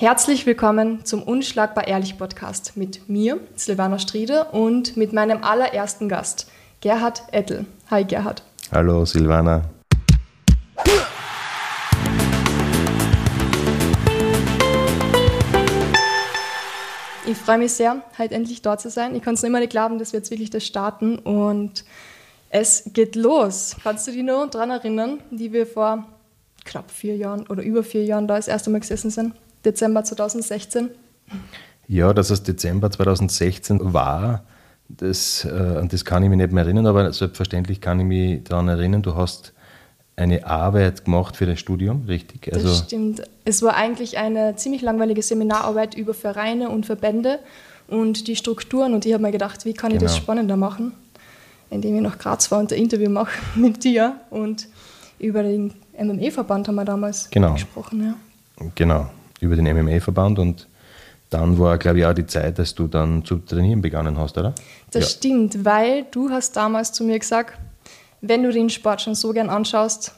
Herzlich willkommen zum Unschlagbar Ehrlich Podcast mit mir, Silvana Striede, und mit meinem allerersten Gast, Gerhard Ettel. Hi Gerhard. Hallo Silvana. Ich freue mich sehr, heute endlich dort zu sein. Ich kann es noch immer nicht glauben, dass wir jetzt wirklich das starten und es geht los. Kannst du dich noch daran erinnern, wie wir vor knapp vier Jahren oder über vier Jahren da das erste Mal gesessen sind? Dezember 2016. Ja, dass es Dezember 2016 war, das, äh, an das kann ich mich nicht mehr erinnern, aber selbstverständlich kann ich mich daran erinnern, du hast eine Arbeit gemacht für das Studium, richtig? Also das stimmt. Es war eigentlich eine ziemlich langweilige Seminararbeit über Vereine und Verbände und die Strukturen und ich habe mir gedacht, wie kann ich das genau. spannender machen, indem ich nach Graz war und ein Interview mache mit dir und über den MMA-Verband haben wir damals genau. gesprochen. Ja. Genau über den MMA-Verband und dann war, glaube ich, auch die Zeit, dass du dann zu trainieren begonnen hast, oder? Das ja. stimmt, weil du hast damals zu mir gesagt, wenn du den Sport schon so gern anschaust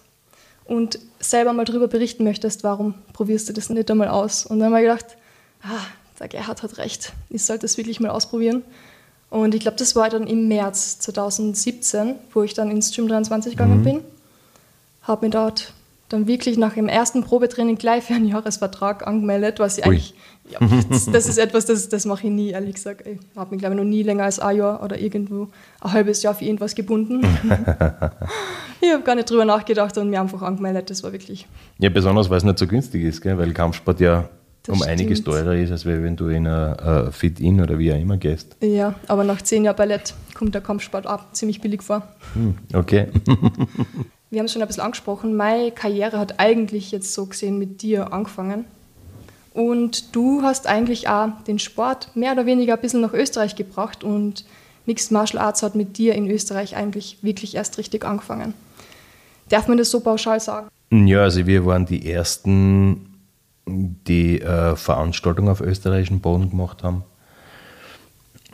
und selber mal darüber berichten möchtest, warum probierst du das nicht einmal aus? Und dann habe ich gedacht, ah, der Gerhard hat recht, ich sollte das wirklich mal ausprobieren. Und ich glaube, das war dann im März 2017, wo ich dann ins Gym 23 gegangen mhm. bin. Habe mich dort dann wirklich nach dem ersten Probetraining gleich für einen Jahresvertrag angemeldet, was ich Ui. eigentlich, ja, das, das, ist etwas, das, das mache ich nie, ehrlich gesagt. Ich habe mich, glaube ich, noch nie länger als ein Jahr oder irgendwo ein halbes Jahr für irgendwas gebunden. ich habe gar nicht drüber nachgedacht und mir einfach angemeldet, das war wirklich. Ja, besonders, weil es nicht so günstig ist, gell? weil Kampfsport ja das um stimmt. einiges teurer ist, als wenn du in ein Fit-In oder wie auch immer gehst. Ja, aber nach zehn Jahren Ballett kommt der Kampfsport auch ziemlich billig vor. Hm, okay. wir haben es schon ein bisschen angesprochen, meine Karriere hat eigentlich jetzt so gesehen mit dir angefangen. Und du hast eigentlich auch den Sport mehr oder weniger ein bisschen nach Österreich gebracht und Mixed Martial Arts hat mit dir in Österreich eigentlich wirklich erst richtig angefangen. Darf man das so pauschal sagen? Ja, also wir waren die Ersten, die äh, Veranstaltungen auf österreichischem Boden gemacht haben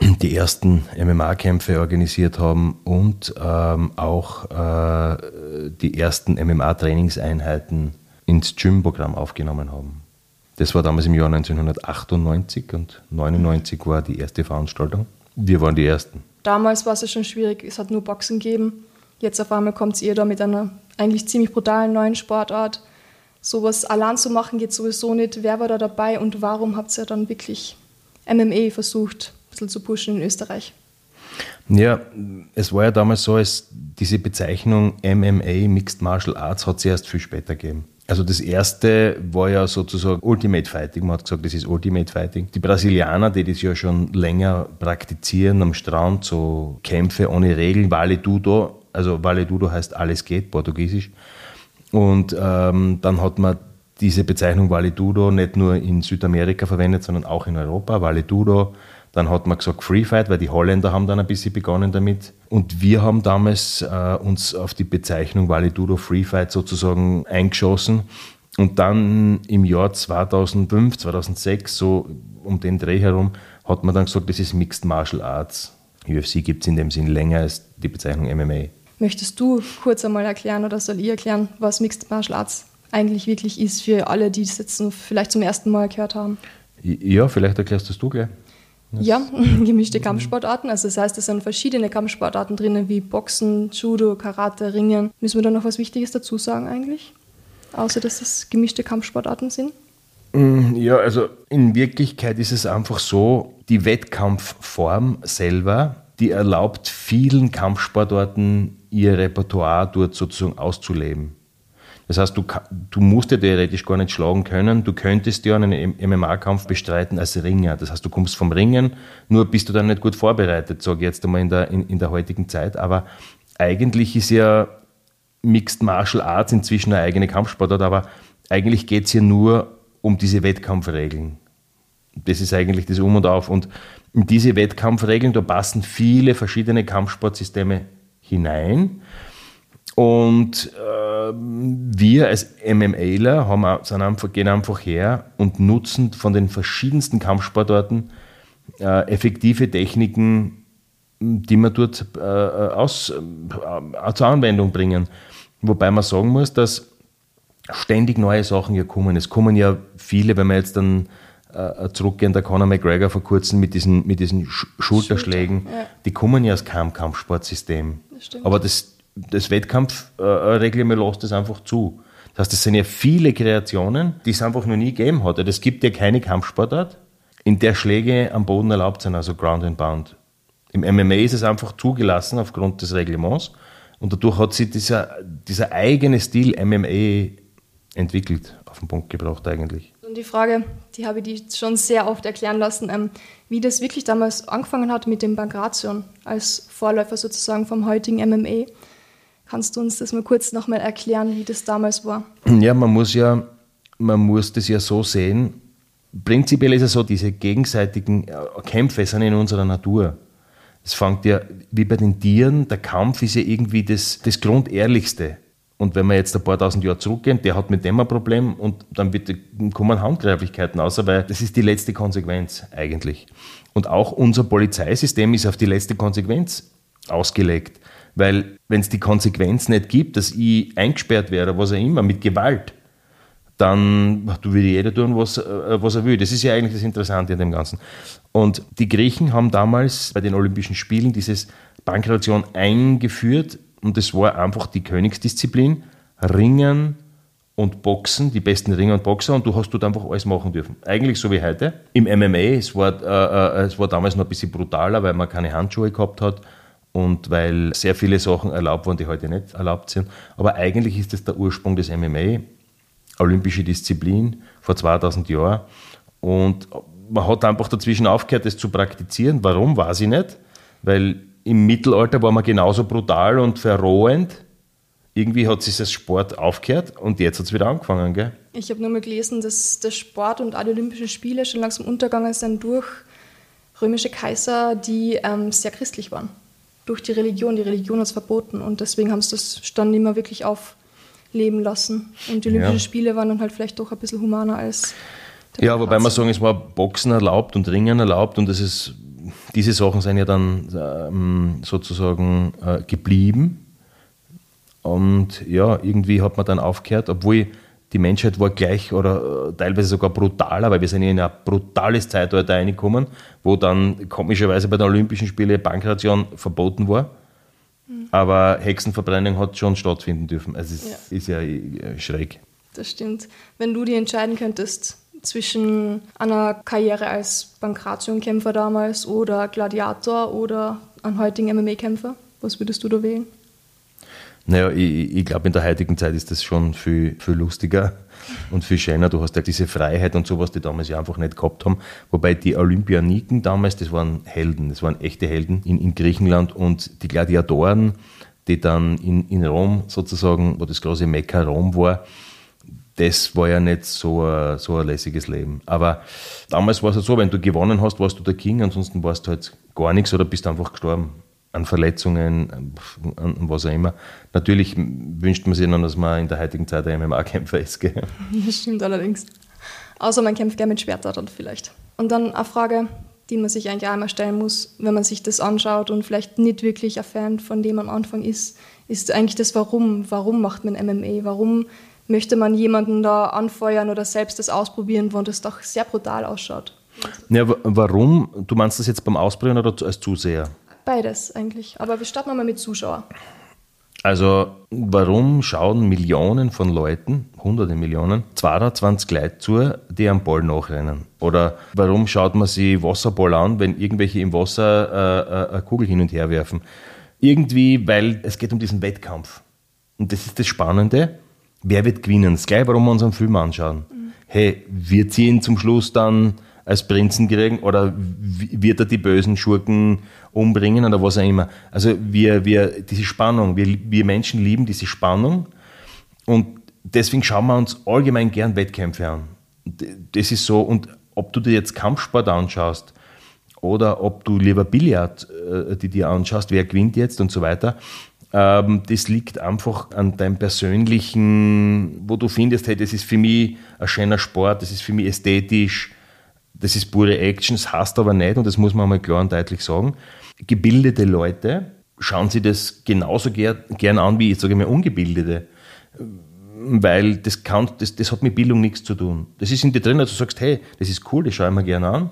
die ersten MMA-Kämpfe organisiert haben und ähm, auch äh, die ersten MMA-Trainingseinheiten ins Gym-Programm aufgenommen haben. Das war damals im Jahr 1998 und 1999 war die erste Veranstaltung. Wir waren die Ersten. Damals war es ja schon schwierig, es hat nur Boxen gegeben. Jetzt auf einmal kommt ihr da mit einer eigentlich ziemlich brutalen neuen Sportart. Sowas allein zu machen geht sowieso nicht. Wer war da dabei und warum habt ihr dann wirklich MMA versucht bisschen zu pushen in Österreich? Ja, es war ja damals so, als diese Bezeichnung MMA, Mixed Martial Arts, hat es erst viel später gegeben. Also das erste war ja sozusagen Ultimate Fighting. Man hat gesagt, das ist Ultimate Fighting. Die Brasilianer, die das ja schon länger praktizieren am Strand, so Kämpfe ohne Regeln, Vale Dudo. Also Vale Dudo heißt alles geht, portugiesisch. Und ähm, dann hat man diese Bezeichnung Vale Dudo nicht nur in Südamerika verwendet, sondern auch in Europa. Vale Dudo dann hat man gesagt Free Fight, weil die Holländer haben dann ein bisschen begonnen damit. Und wir haben damals äh, uns auf die Bezeichnung Validudo Free Fight sozusagen eingeschossen. Und dann im Jahr 2005, 2006, so um den Dreh herum, hat man dann gesagt, das ist Mixed Martial Arts. UFC gibt es in dem Sinn länger als die Bezeichnung MMA. Möchtest du kurz einmal erklären oder soll ich erklären, was Mixed Martial Arts eigentlich wirklich ist für alle, die es jetzt vielleicht zum ersten Mal gehört haben? Ja, vielleicht erklärst du es du gleich. Ja, gemischte Kampfsportarten. Also das heißt, es sind verschiedene Kampfsportarten drinnen, wie Boxen, Judo, Karate, Ringen. Müssen wir da noch was Wichtiges dazu sagen eigentlich? Außer, dass es gemischte Kampfsportarten sind? Mm, ja, also in Wirklichkeit ist es einfach so, die Wettkampfform selber, die erlaubt vielen Kampfsportarten ihr Repertoire dort sozusagen auszuleben. Das heißt, du, du musst ja theoretisch gar nicht schlagen können. Du könntest ja einen MMA-Kampf bestreiten als Ringer. Das heißt, du kommst vom Ringen, nur bist du dann nicht gut vorbereitet, sage ich jetzt einmal in der, in, in der heutigen Zeit. Aber eigentlich ist ja Mixed Martial Arts inzwischen eine eigene Kampfsportart, aber eigentlich geht es hier nur um diese Wettkampfregeln. Das ist eigentlich das Um und Auf. Und in diese Wettkampfregeln, da passen viele verschiedene Kampfsportsysteme hinein. Und äh, wir als MMAler haben, einfach, gehen einfach her und nutzen von den verschiedensten Kampfsportarten äh, effektive Techniken, die wir dort äh, aus, äh, zur Anwendung bringen. Wobei man sagen muss, dass ständig neue Sachen ja kommen. Es kommen ja viele, wenn wir jetzt dann äh, zurückgehen, der Conor McGregor vor kurzem mit diesen, mit diesen Sch Schulterschlägen, Schulter, ja. die kommen ja aus keinem Kampfsportsystem. Das Aber das, das Wettkampfreglement äh, lässt das einfach zu. Das heißt, das sind ja viele Kreationen, die es einfach noch nie gegeben hat. Es gibt ja keine Kampfsportart, in der Schläge am Boden erlaubt sind, also Ground and Bound. Im MMA ist es einfach zugelassen aufgrund des Reglements und dadurch hat sich dieser, dieser eigene Stil MMA entwickelt, auf den Punkt gebracht eigentlich. Und die Frage, die habe ich dir schon sehr oft erklären lassen, ähm, wie das wirklich damals angefangen hat mit dem Bankration als Vorläufer sozusagen vom heutigen MMA. Kannst du uns das mal kurz nochmal erklären, wie das damals war? Ja, man muss ja, man muss das ja so sehen. Prinzipiell ist es so, diese gegenseitigen äh, Kämpfe sind in unserer Natur. Es fängt ja wie bei den Tieren, der Kampf ist ja irgendwie das, das Grundehrlichste. Und wenn wir jetzt ein paar tausend Jahre zurückgehen, der hat mit dem ein Problem und dann wird, kommen Handgreiflichkeiten außer, weil das ist die letzte Konsequenz eigentlich. Und auch unser Polizeisystem ist auf die letzte Konsequenz ausgelegt. Weil wenn es die Konsequenz nicht gibt, dass ich eingesperrt werde, was auch immer, mit Gewalt, dann würde jeder tun, was, äh, was er will. Das ist ja eigentlich das Interessante an dem Ganzen. Und die Griechen haben damals bei den Olympischen Spielen dieses Bankration eingeführt, und das war einfach die Königsdisziplin, Ringen und Boxen, die besten Ringer und Boxer und du hast dort einfach alles machen dürfen. Eigentlich so wie heute. Im MMA, es war, äh, äh, es war damals noch ein bisschen brutaler, weil man keine Handschuhe gehabt hat und weil sehr viele Sachen erlaubt waren, die heute nicht erlaubt sind. Aber eigentlich ist das der Ursprung des MMA, olympische Disziplin vor 2000 Jahren und man hat einfach dazwischen aufgehört, das zu praktizieren. Warum, weiß ich nicht, weil im Mittelalter war man genauso brutal und verrohend. Irgendwie hat sich das Sport aufgehört und jetzt hat es wieder angefangen, gell? Ich habe nur mal gelesen, dass der Sport und alle Olympischen Spiele schon langsam untergegangen sind durch römische Kaiser, die ähm, sehr christlich waren. Durch die Religion. Die Religion hat es verboten und deswegen haben sie das dann nicht mehr wirklich aufleben lassen. Und die Olympischen ja. Spiele waren dann halt vielleicht doch ein bisschen humaner als. Ja, wobei man sagen, es war Boxen erlaubt und Ringen erlaubt und das ist diese Sachen sind ja dann ähm, sozusagen äh, geblieben. Und ja, irgendwie hat man dann aufgehört, obwohl die Menschheit war gleich oder äh, teilweise sogar brutaler, weil wir sind in ein brutales Zeitalter reingekommen, wo dann komischerweise bei den Olympischen Spielen Bankration verboten war. Mhm. Aber Hexenverbrennung hat schon stattfinden dürfen. Also es ja. ist ja äh, schräg. Das stimmt. Wenn du dir entscheiden könntest, zwischen einer Karriere als Bankration-Kämpfer damals oder Gladiator oder einem heutigen MMA-Kämpfer? Was würdest du da wählen? Naja, ich, ich glaube, in der heutigen Zeit ist das schon viel, viel lustiger und viel schöner. Du hast ja diese Freiheit und sowas, die damals ja einfach nicht gehabt haben. Wobei die Olympianiken damals, das waren Helden, das waren echte Helden in, in Griechenland und die Gladiatoren, die dann in, in Rom sozusagen, wo das große Mekka Rom war, das war ja nicht so ein, so ein lässiges Leben. Aber damals war es halt so, wenn du gewonnen hast, warst du der King, ansonsten warst du halt gar nichts oder bist einfach gestorben. An Verletzungen, an was auch immer. Natürlich wünscht man sich dann, dass man in der heutigen Zeit ein MMA-Kämpfer ist. Gell? Das stimmt allerdings. Außer man kämpft gerne mit Schwertern dann vielleicht. Und dann eine Frage, die man sich eigentlich einmal stellen muss, wenn man sich das anschaut und vielleicht nicht wirklich ein Fan von dem am Anfang ist, ist eigentlich das Warum. Warum macht man MMA? Warum möchte man jemanden da anfeuern oder selbst das ausprobieren, wo das doch sehr brutal ausschaut. Ja, warum? Du meinst das jetzt beim Ausprobieren oder als Zuseher? Beides eigentlich. Aber wir starten mal mit Zuschauern. Also, warum schauen Millionen von Leuten, hunderte Millionen, 22 Leute zu, die am Ball nachrennen? Oder warum schaut man sich Wasserball an, wenn irgendwelche im Wasser äh, äh eine Kugel hin und her werfen? Irgendwie, weil es geht um diesen Wettkampf. Und das ist das Spannende wer wird gewinnen? Das ist gleich, warum wir uns einen Film anschauen. Mhm. Hey, wir ziehen zum Schluss dann als Prinzen kriegen oder wird er die bösen Schurken umbringen oder was auch immer. Also wir, wir diese Spannung, wir, wir Menschen lieben diese Spannung und deswegen schauen wir uns allgemein gern Wettkämpfe an. Das ist so und ob du dir jetzt Kampfsport anschaust oder ob du lieber Billard äh, die dir anschaust, wer gewinnt jetzt und so weiter, ähm, das liegt einfach an deinem persönlichen, wo du findest, hey, das ist für mich ein schöner Sport, das ist für mich ästhetisch, das ist pure Action, das heißt aber nicht, und das muss man mal klar und deutlich sagen, gebildete Leute schauen sich das genauso ger gern an wie, ich sage mal, ungebildete. weil das, kann, das, das hat mit Bildung nichts zu tun. Das ist in dir drin, dass du sagst, hey, das ist cool, das schaue ich mir gerne an.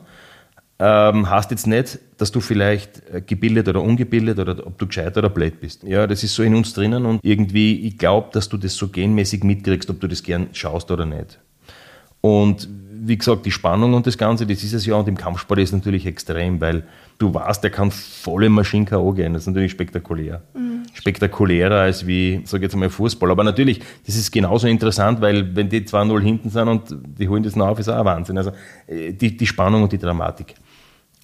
Ähm, heißt jetzt nicht, dass du vielleicht gebildet oder ungebildet oder ob du gescheit oder blöd bist. Ja, das ist so in uns drinnen und irgendwie, ich glaube, dass du das so genmäßig mitkriegst, ob du das gern schaust oder nicht. Und wie gesagt, die Spannung und das Ganze, das ist es ja und im Kampfsport ist natürlich extrem, weil du weißt, der kann volle Maschine K.O. gehen. Das ist natürlich spektakulär. Mhm. Spektakulärer als wie, sag ich jetzt mal, Fußball. Aber natürlich, das ist genauso interessant, weil wenn die 2-0 hinten sind und die holen das noch auf, ist auch ein Wahnsinn. Also äh, die, die Spannung und die Dramatik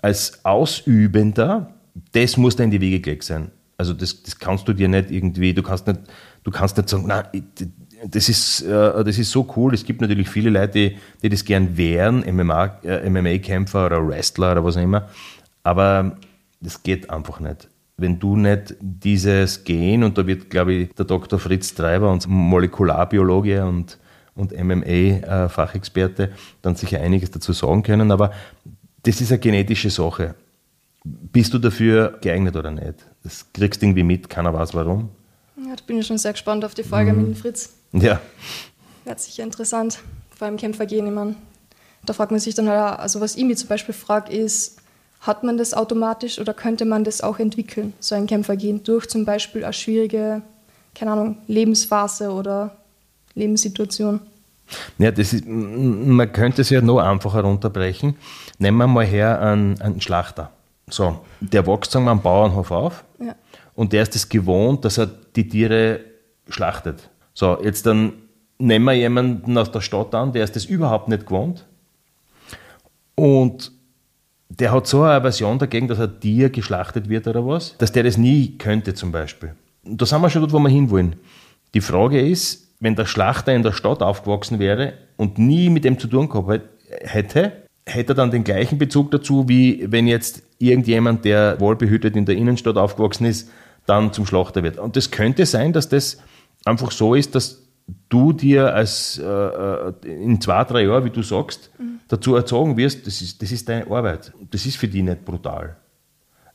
als Ausübender, das muss da in die Wege gelegt sein. Also das, das kannst du dir nicht irgendwie, du kannst nicht, du kannst nicht sagen, nein, das ist, äh, das ist so cool. Es gibt natürlich viele Leute, die, die das gern wären, MMA, äh, MMA-Kämpfer oder Wrestler oder was auch immer. Aber das geht einfach nicht. Wenn du nicht dieses Gen, und da wird, glaube ich, der Dr. Fritz Treiber, unser Molekularbiologe und, und MMA-Fachexperte, dann sicher einiges dazu sagen können. Aber das ist eine genetische Sache. Bist du dafür geeignet oder nicht? Das kriegst du irgendwie mit, keiner weiß warum. Ja, da bin ich schon sehr gespannt auf die Folge mhm. mit dem Fritz. Ja. Wird sicher interessant, vor allem Kämpfergehen. Ich meine, da fragt man sich dann halt, also was ich mich zum Beispiel frage, ist, hat man das automatisch oder könnte man das auch entwickeln, so ein Kämpfergehen, durch zum Beispiel eine schwierige, keine Ahnung, Lebensphase oder Lebenssituation? Ja, das ist, man könnte es ja noch einfacher runterbrechen. Nehmen wir mal her einen, einen Schlachter. So, der wächst sagen wir, am Bauernhof auf ja. und der ist es gewohnt, dass er die Tiere schlachtet. So, jetzt dann nehmen wir jemanden aus der Stadt an, der ist das überhaupt nicht gewohnt und der hat so eine Aversion dagegen, dass ein Tier geschlachtet wird oder was, dass der das nie könnte zum Beispiel. Da sind wir schon dort, wo wir hinwollen. Die Frage ist, wenn der Schlachter in der Stadt aufgewachsen wäre und nie mit dem zu tun gehabt hätte, hätte er dann den gleichen Bezug dazu, wie wenn jetzt irgendjemand, der wohlbehütet in der Innenstadt aufgewachsen ist, dann zum Schlachter wird. Und das könnte sein, dass das einfach so ist, dass du dir als äh, äh in zwei, drei Jahren, wie du sagst, mhm. dazu erzogen wirst, das ist, das ist deine Arbeit. Das ist für die nicht brutal.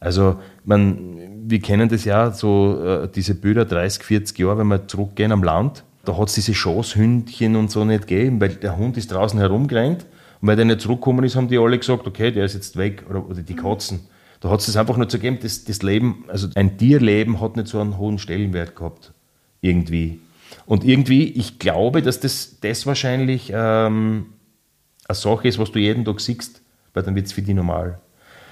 Also, man, wir kennen das ja, so äh, diese Bilder 30, 40 Jahre, wenn wir zurückgehen am Land, da hat es diese Schoßhündchen und so nicht gegeben, weil der Hund ist draußen herumgerannt und weil der nicht zurückgekommen ist, haben die alle gesagt, okay, der ist jetzt weg oder, oder die Katzen. Da hat es einfach nur zu geben, das, das Leben, also ein Tierleben hat nicht so einen hohen Stellenwert gehabt. Irgendwie. Und irgendwie, ich glaube, dass das, das wahrscheinlich ähm, eine Sache ist, was du jeden Tag siehst, weil dann wird es für die normal.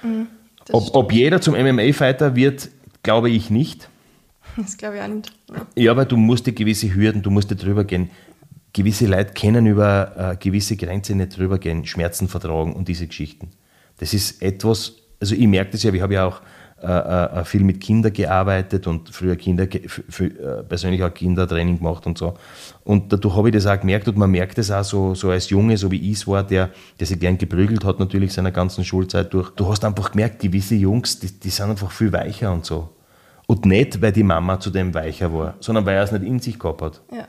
Mhm, ob, ob jeder zum MMA-Fighter wird, glaube ich nicht. Das glaube ich auch nicht. Ja. ja, aber du musst die gewisse Hürden, du musst drüber gehen. Gewisse Leute können über äh, gewisse Grenzen nicht drüber gehen, Schmerzen vertragen und diese Geschichten. Das ist etwas, also ich merke das ja, ich habe ja auch äh, äh, viel mit Kindern gearbeitet und früher Kinder, äh, persönlich auch Kindertraining gemacht und so. Und dadurch habe ich das auch gemerkt und man merkt es auch so, so als Junge, so wie ich es war, der, der sich gern geprügelt hat, natürlich seiner ganzen Schulzeit durch. Du hast einfach gemerkt, gewisse Jungs, die, die sind einfach viel weicher und so. Und nicht, weil die Mama zu dem weicher war, sondern weil er es nicht in sich gehabt hat. Ja.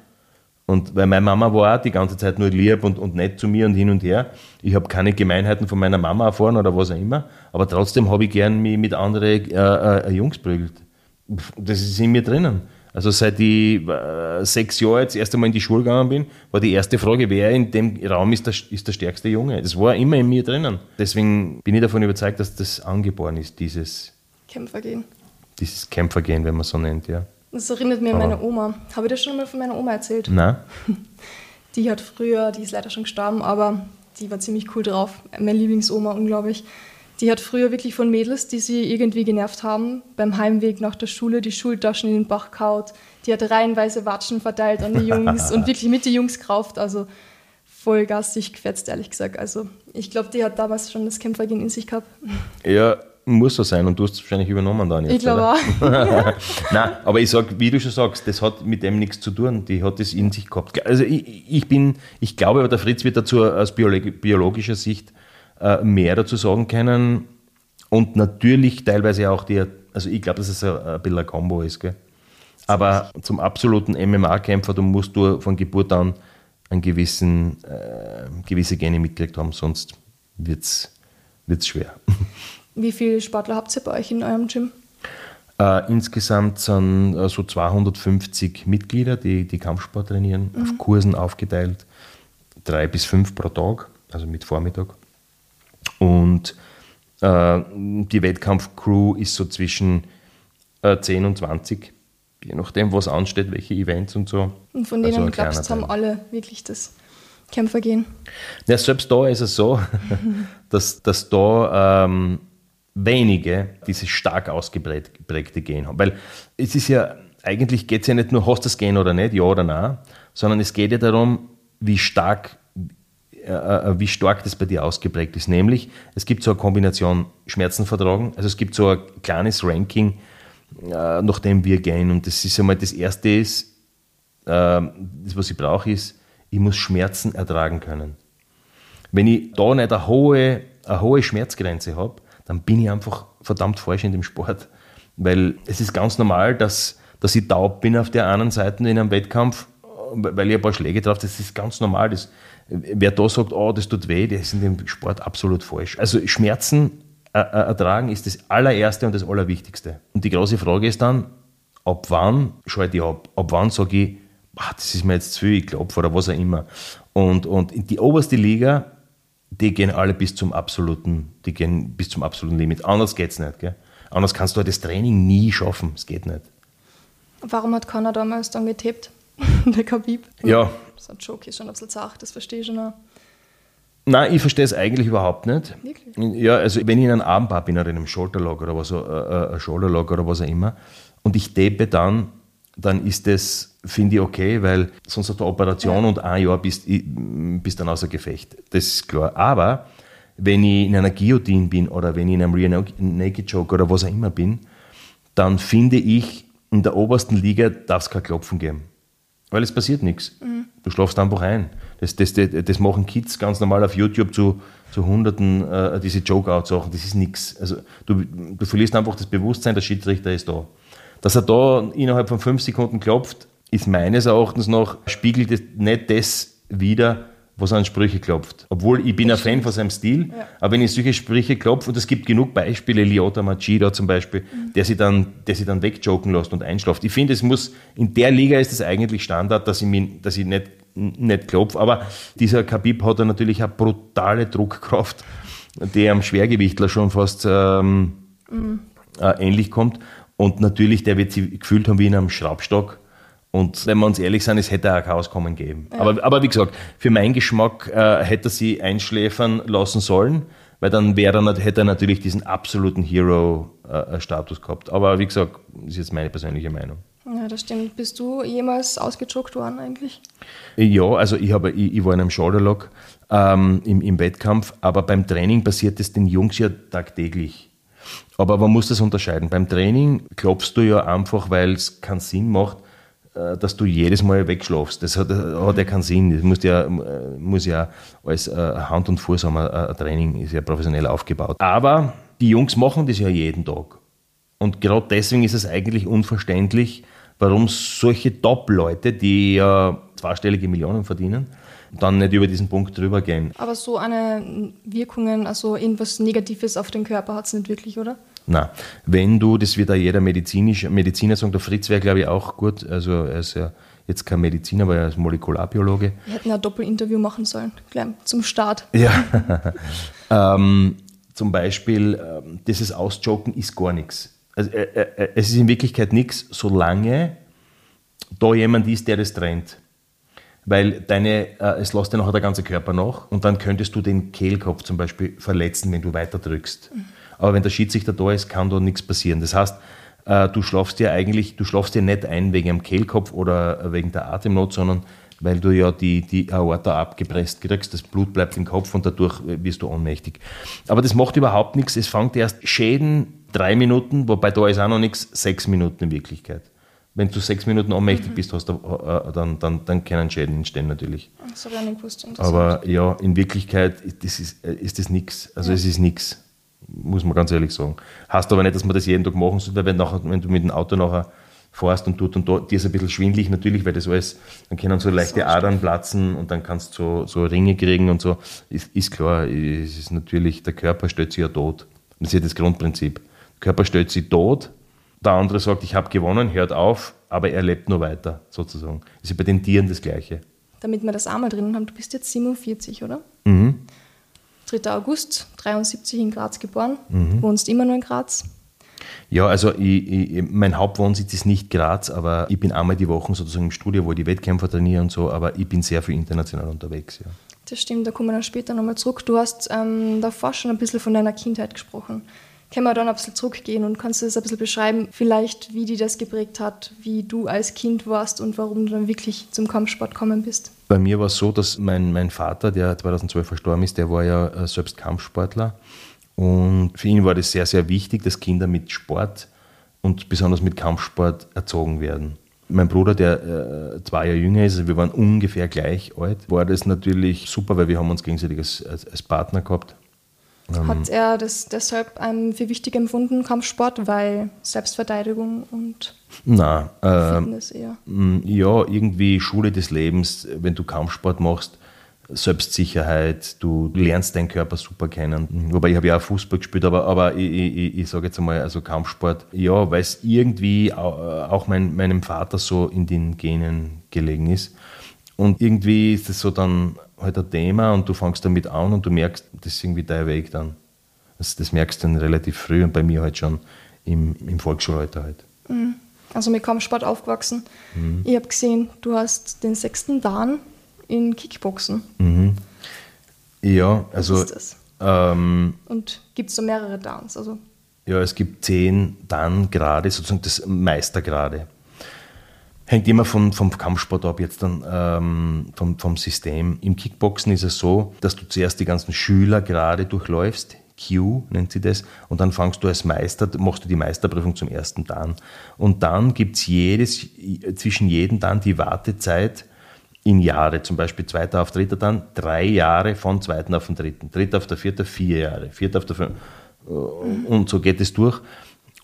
Und weil meine Mama war auch die ganze Zeit nur lieb und, und nett zu mir und hin und her. Ich habe keine Gemeinheiten von meiner Mama erfahren oder was auch immer. Aber trotzdem habe ich gern mich mit anderen äh, äh, Jungs prügelt. Das ist in mir drinnen. Also seit ich äh, sechs Jahre jetzt erst einmal in die Schule gegangen bin, war die erste Frage, wer in dem Raum ist der, ist der stärkste Junge. Das war immer in mir drinnen. Deswegen bin ich davon überzeugt, dass das angeboren ist, dieses Kämpfergehen dieses Kämpfergehen, wenn man so nennt, ja. Das erinnert mich an meine Oma. Habe ich das schon mal von meiner Oma erzählt? Nein. Die hat früher, die ist leider schon gestorben, aber die war ziemlich cool drauf. Meine Lieblingsoma, unglaublich. Die hat früher wirklich von Mädels, die sie irgendwie genervt haben, beim Heimweg nach der Schule die Schultaschen in den Bach kaut. Die hat reihenweise Watschen verteilt an die Jungs und wirklich mit den Jungs gekauft. Also voll garstig gefetzt, ehrlich gesagt. Also ich glaube, die hat damals schon das Kämpfergehen in sich gehabt. Ja, muss so sein und du hast es wahrscheinlich übernommen dann jetzt. Ich glaube auch. Nein, aber ich sage, wie du schon sagst, das hat mit dem nichts zu tun. Die hat es in sich gehabt. Also ich, ich bin, ich glaube, aber der Fritz wird dazu aus biologischer Sicht äh, mehr dazu sagen können. Und natürlich teilweise auch die, also ich glaube, dass es ein, ein bisschen ein Kombo ist. Gell? Aber zum absoluten MMA-Kämpfer, du musst du von Geburt an einen gewissen, äh, gewisse Gene mitgekriegt haben, sonst wird es schwer. Wie viele Sportler habt ihr bei euch in eurem Gym? Äh, insgesamt sind äh, so 250 Mitglieder, die, die Kampfsport trainieren, mhm. auf Kursen aufgeteilt, drei bis fünf pro Tag, also mit Vormittag. Und äh, die Wettkampfcrew ist so zwischen äh, 10 und 20, je nachdem, was ansteht, welche Events und so. Und von denen also glaubst du, haben alle wirklich das Kämpfergehen? Ja, selbst da ist es so, dass, dass da ähm, wenige dieses stark ausgeprägte Gen haben. Weil es ist ja, eigentlich geht es ja nicht nur, hast du das Gen oder nicht, ja oder nein, sondern es geht ja darum, wie stark, äh, äh, wie stark das bei dir ausgeprägt ist. Nämlich, es gibt so eine Kombination Schmerzen vertragen, also es gibt so ein kleines Ranking, äh, nach dem wir gehen. Und das ist einmal das Erste ist, äh, das, was ich brauche, ist, ich muss Schmerzen ertragen können. Wenn ich da nicht eine hohe, eine hohe Schmerzgrenze habe, dann bin ich einfach verdammt falsch in dem Sport. Weil es ist ganz normal, dass, dass ich taub bin auf der anderen Seite in einem Wettkampf, weil ich ein paar Schläge drauf Das ist ganz normal. Das, wer da sagt, oh, das tut weh, der ist in dem Sport absolut falsch. Also Schmerzen ertragen ist das allererste und das allerwichtigste. Und die große Frage ist dann, ab wann schalte ich ab? Ab wann sage ich, ach, das ist mir jetzt zu viel, ich glaube, oder was auch immer. Und, und in die oberste Liga die gehen alle bis zum absoluten, die gehen bis zum absoluten Limit. Anders geht es nicht. Gell? Anders kannst du halt das Training nie schaffen. Es geht nicht. Warum hat Conor damals dann getippt? Der Khabib? Ja. So ein Joke ist schon ein bisschen zart, das verstehe ich schon auch. Nein, ich verstehe es eigentlich überhaupt nicht. Wirklich? Ja, also wenn ich in einem Armbar bin oder in einem Shoulderlock oder was, äh, äh Shoulderlock oder was auch immer und ich tape dann, dann ist das finde ich okay, weil sonst hast du eine Operation und ein Jahr bist, bist dann außer Gefecht. Das ist klar. Aber wenn ich in einer Guillotine bin oder wenn ich in einem Rear Naked Choke oder was auch immer bin, dann finde ich, in der obersten Liga darf es kein Klopfen geben. Weil es passiert nichts. Mhm. Du schlafst einfach ein. Das, das, das, das, machen Kids ganz normal auf YouTube zu, zu Hunderten, äh, diese Joke-Out-Sachen. Das ist nichts. Also, du, du verlierst einfach das Bewusstsein, der Schiedsrichter ist da. Dass er da innerhalb von fünf Sekunden klopft, ist meines Erachtens noch, spiegelt es nicht das wider, was an Sprüche klopft. Obwohl ich bin ein Fan von seinem Stil, ja. aber wenn ich solche Sprüche klopfe, und es gibt genug Beispiele, Liota Machida zum Beispiel, mhm. der sich dann, der sich dann wegjoken lässt und einschlaft. Ich finde, es muss, in der Liga ist es eigentlich Standard, dass ich, mich, dass ich nicht, nicht klopfe, aber dieser Khabib hat dann natürlich eine brutale Druckkraft, die am Schwergewichtler schon fast ähm, mhm. äh, ähnlich kommt. Und natürlich, der wird sich gefühlt haben wie in einem Schraubstock und wenn wir uns ehrlich sind, es hätte auch Chaos kommen geben. Ja. Aber, aber wie gesagt, für meinen Geschmack äh, hätte er sie einschläfern lassen sollen, weil dann wäre er, hätte er natürlich diesen absoluten Hero-Status äh, gehabt. Aber wie gesagt, das ist jetzt meine persönliche Meinung. Ja, das stimmt. Bist du jemals ausgejoggt worden eigentlich? Ja, also ich, habe, ich, ich war in einem Shoulderlock ähm, im, im Wettkampf, aber beim Training passiert es den Jungs ja tagtäglich. Aber man muss das unterscheiden. Beim Training klopfst du ja einfach, weil es keinen Sinn macht, äh, dass du jedes Mal wegschlafst. Das hat, hat ja keinen Sinn. Das muss ja, muss ja als äh, Hand und Fuß haben. Ein Training ist ja professionell aufgebaut. Aber die Jungs machen das ja jeden Tag. Und gerade deswegen ist es eigentlich unverständlich, warum solche Top-Leute, die ja zweistellige Millionen verdienen, dann nicht über diesen Punkt drüber gehen. Aber so eine Wirkungen, also irgendwas Negatives auf den Körper hat es nicht wirklich, oder? Na, wenn du, das wird auch jeder Medizinisch, Mediziner sagen, der Fritz wäre, glaube ich, auch gut. Also er ist ja jetzt kein Mediziner, aber er ist Molekularbiologe. Wir hätten ein Doppelinterview machen sollen, gleich zum Start. Ja. ähm, zum Beispiel, ähm, dieses Ausjoken ist gar nichts. Also, äh, äh, es ist in Wirklichkeit nichts, solange da jemand ist, der das trennt. Weil deine, äh, es lässt dir nachher der ganze Körper nach und dann könntest du den Kehlkopf zum Beispiel verletzen, wenn du weiter drückst. Mhm. Aber wenn der Schiedsrichter da ist, kann da nichts passieren. Das heißt, äh, du schlafst dir eigentlich, du schlafst dir nicht ein wegen dem Kehlkopf oder wegen der Atemnot, sondern weil du ja die, die Aorta abgepresst kriegst, das Blut bleibt im Kopf und dadurch wirst du ohnmächtig. Aber das macht überhaupt nichts. Es fängt erst Schäden drei Minuten, wobei da ist auch noch nichts, sechs Minuten in Wirklichkeit. Wenn du sechs Minuten ohnmächtig mhm. bist, hast du, äh, dann, dann, dann können Schäden entstehen natürlich. Das habe ich nicht gewusst. Aber ja, in Wirklichkeit ist das, ist, ist das nichts. Also ja. es ist nichts muss man ganz ehrlich sagen. Heißt aber nicht, dass man das jeden Tag machen sollte, weil wenn, nachher, wenn du mit dem Auto nachher fährst und tut und dort, dir ist ein bisschen schwindlig natürlich, weil das alles, dann können so leichte Adern platzen und dann kannst du so, so Ringe kriegen und so. Ist, ist klar, es ist natürlich, der Körper stellt sich ja tot. Das ist ja das Grundprinzip. Der Körper stellt sich tot Der andere sagt, ich habe gewonnen, hört auf, aber er lebt nur weiter, sozusagen. Das ist bei den Tieren das Gleiche. Damit wir das einmal drinnen haben, du bist jetzt 47, oder? Mhm. 3. August, 73 in Graz geboren, mhm. wohnst immer nur in Graz. Ja, also ich, ich, mein Hauptwohnsitz ist nicht Graz, aber ich bin einmal die Woche sozusagen im Studio, wo ich die Wettkämpfer trainiere und so, aber ich bin sehr viel international unterwegs. Ja. Das stimmt, da kommen wir dann später nochmal zurück. Du hast ähm, davor schon ein bisschen von deiner Kindheit gesprochen. Können wir dann ein bisschen zurückgehen und kannst du das ein bisschen beschreiben, vielleicht wie die das geprägt hat, wie du als Kind warst und warum du dann wirklich zum Kampfsport gekommen bist? Bei mir war es so, dass mein, mein Vater, der 2012 verstorben ist, der war ja äh, selbst Kampfsportler und für ihn war das sehr, sehr wichtig, dass Kinder mit Sport und besonders mit Kampfsport erzogen werden. Mein Bruder, der äh, zwei Jahre jünger ist, also wir waren ungefähr gleich alt, war das natürlich super, weil wir haben uns gegenseitig als, als, als Partner gehabt. Ähm, Hat er das deshalb ähm, für wichtig empfunden, Kampfsport, weil Selbstverteidigung und Na, äh, Fitness eher? Ja, irgendwie Schule des Lebens, wenn du Kampfsport machst, Selbstsicherheit, du lernst deinen Körper super kennen. Wobei ich habe ja auch Fußball gespielt, aber, aber ich, ich, ich sage jetzt einmal, also Kampfsport, ja, weil es irgendwie auch mein, meinem Vater so in den Genen gelegen ist. Und irgendwie ist es so dann halt ein Thema und du fängst damit an und du merkst, das ist irgendwie dein Weg dann. Das, das merkst du dann relativ früh und bei mir halt schon im, im Volksschulalter halt. Mhm. Also mit Kampfsport aufgewachsen. Mhm. Ich habe gesehen, du hast den sechsten Dan in Kickboxen. Mhm. Ja, also. Was ist das? Ähm, und gibt es so mehrere Dans? Also? Ja, es gibt zehn Dan-Grade, sozusagen das Meistergrade. Hängt immer vom, vom Kampfsport ab, jetzt dann ähm, vom, vom System. Im Kickboxen ist es so, dass du zuerst die ganzen Schüler gerade durchläufst, Q nennt sie das, und dann fangst du als Meister, machst du die Meisterprüfung zum ersten Dan. Und dann gibt es jedes, zwischen jedem Dan die Wartezeit in Jahre, zum Beispiel zweiter auf dritter dann, drei Jahre von zweiten auf den dritten, dritter auf der vierter, vier Jahre, vierter auf der fünften, äh, und so geht es durch.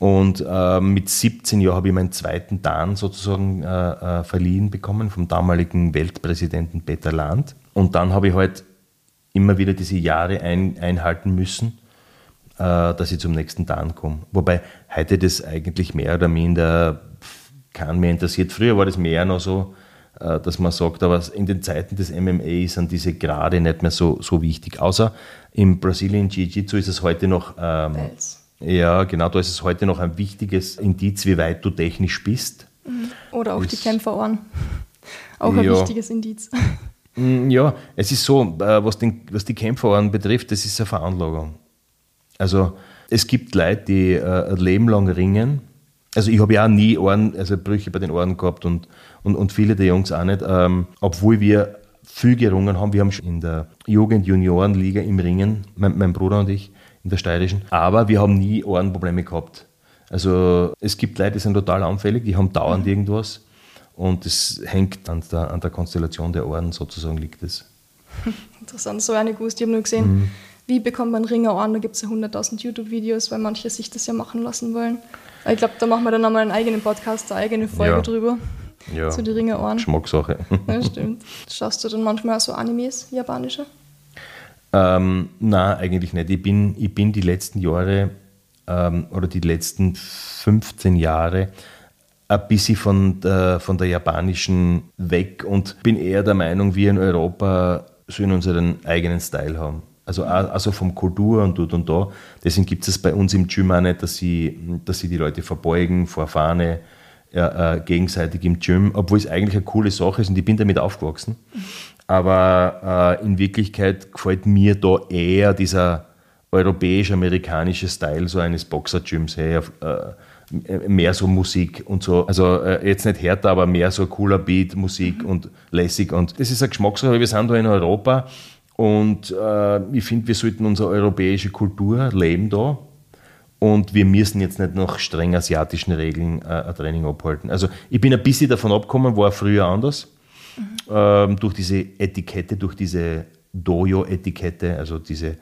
Und äh, mit 17 Jahren habe ich meinen zweiten Dan sozusagen äh, äh, verliehen bekommen vom damaligen Weltpräsidenten Peter Land. Und dann habe ich halt immer wieder diese Jahre ein, einhalten müssen, äh, dass ich zum nächsten Dan komme. Wobei heute das eigentlich mehr oder minder kann mir interessiert. Früher war das mehr noch so, äh, dass man sagt, aber in den Zeiten des MMA sind diese Gerade nicht mehr so, so wichtig. Außer im Brazilian Jiu-Jitsu ist es heute noch. Ähm, ja, genau, da ist es heute noch ein wichtiges Indiz, wie weit du technisch bist. Mhm. Oder auch ist, die Kämpferohren. Auch ein ja, wichtiges Indiz. Mm, ja, es ist so, äh, was, den, was die Kämpferohren betrifft, das ist eine Veranlagung. Also es gibt Leute, die äh, ein Leben lang ringen also ich habe ja auch nie Ohren, also Brüche bei den Ohren gehabt und, und, und viele der Jungs auch nicht, ähm, obwohl wir viel gerungen haben. Wir haben schon in der Jugend-Junioren-Liga im Ringen, mein, mein, Bruder und ich, in der steirischen, aber wir haben nie Ohrenprobleme gehabt. Also es gibt Leute, die sind total anfällig, die haben dauernd mhm. irgendwas und es hängt an der, an der Konstellation der Ohren sozusagen liegt es. Interessant, so eine gewusst. Ich habe nur gesehen, mhm. wie bekommt man Ringerohren, da gibt es ja 100.000 YouTube-Videos, weil manche sich das ja machen lassen wollen. Ich glaube, da machen wir dann nochmal einen eigenen Podcast, eine eigene Folge ja. drüber. Ja. Zu den Ringeohren. Geschmackssache. Ja, stimmt. Schaust du dann manchmal auch so Animes, japanische? Ähm, nein, eigentlich nicht. Ich bin, ich bin die letzten Jahre ähm, oder die letzten 15 Jahre ein bisschen von der, von der japanischen weg und bin eher der Meinung, wir in Europa sollen unseren eigenen Style haben. Also also vom Kultur und dort und da. Deswegen gibt es bei uns im Gym auch nicht, dass sie, dass sie die Leute verbeugen vor Fahne äh, gegenseitig im Gym, obwohl es eigentlich eine coole Sache ist und ich bin damit aufgewachsen. Aber äh, in Wirklichkeit gefällt mir da eher dieser europäisch-amerikanische Style so eines Boxer-Gyms. Hey, äh, mehr so Musik und so. Also äh, jetzt nicht härter, aber mehr so cooler Beat, Musik und lässig. Und das ist eine Geschmackssache. Wir sind da in Europa und äh, ich finde, wir sollten unsere europäische Kultur leben da. Und wir müssen jetzt nicht nach streng asiatischen Regeln äh, ein Training abhalten. Also ich bin ein bisschen davon abgekommen, war früher anders. Mhm. Ähm, durch diese Etikette, durch diese Dojo-Etikette, also diese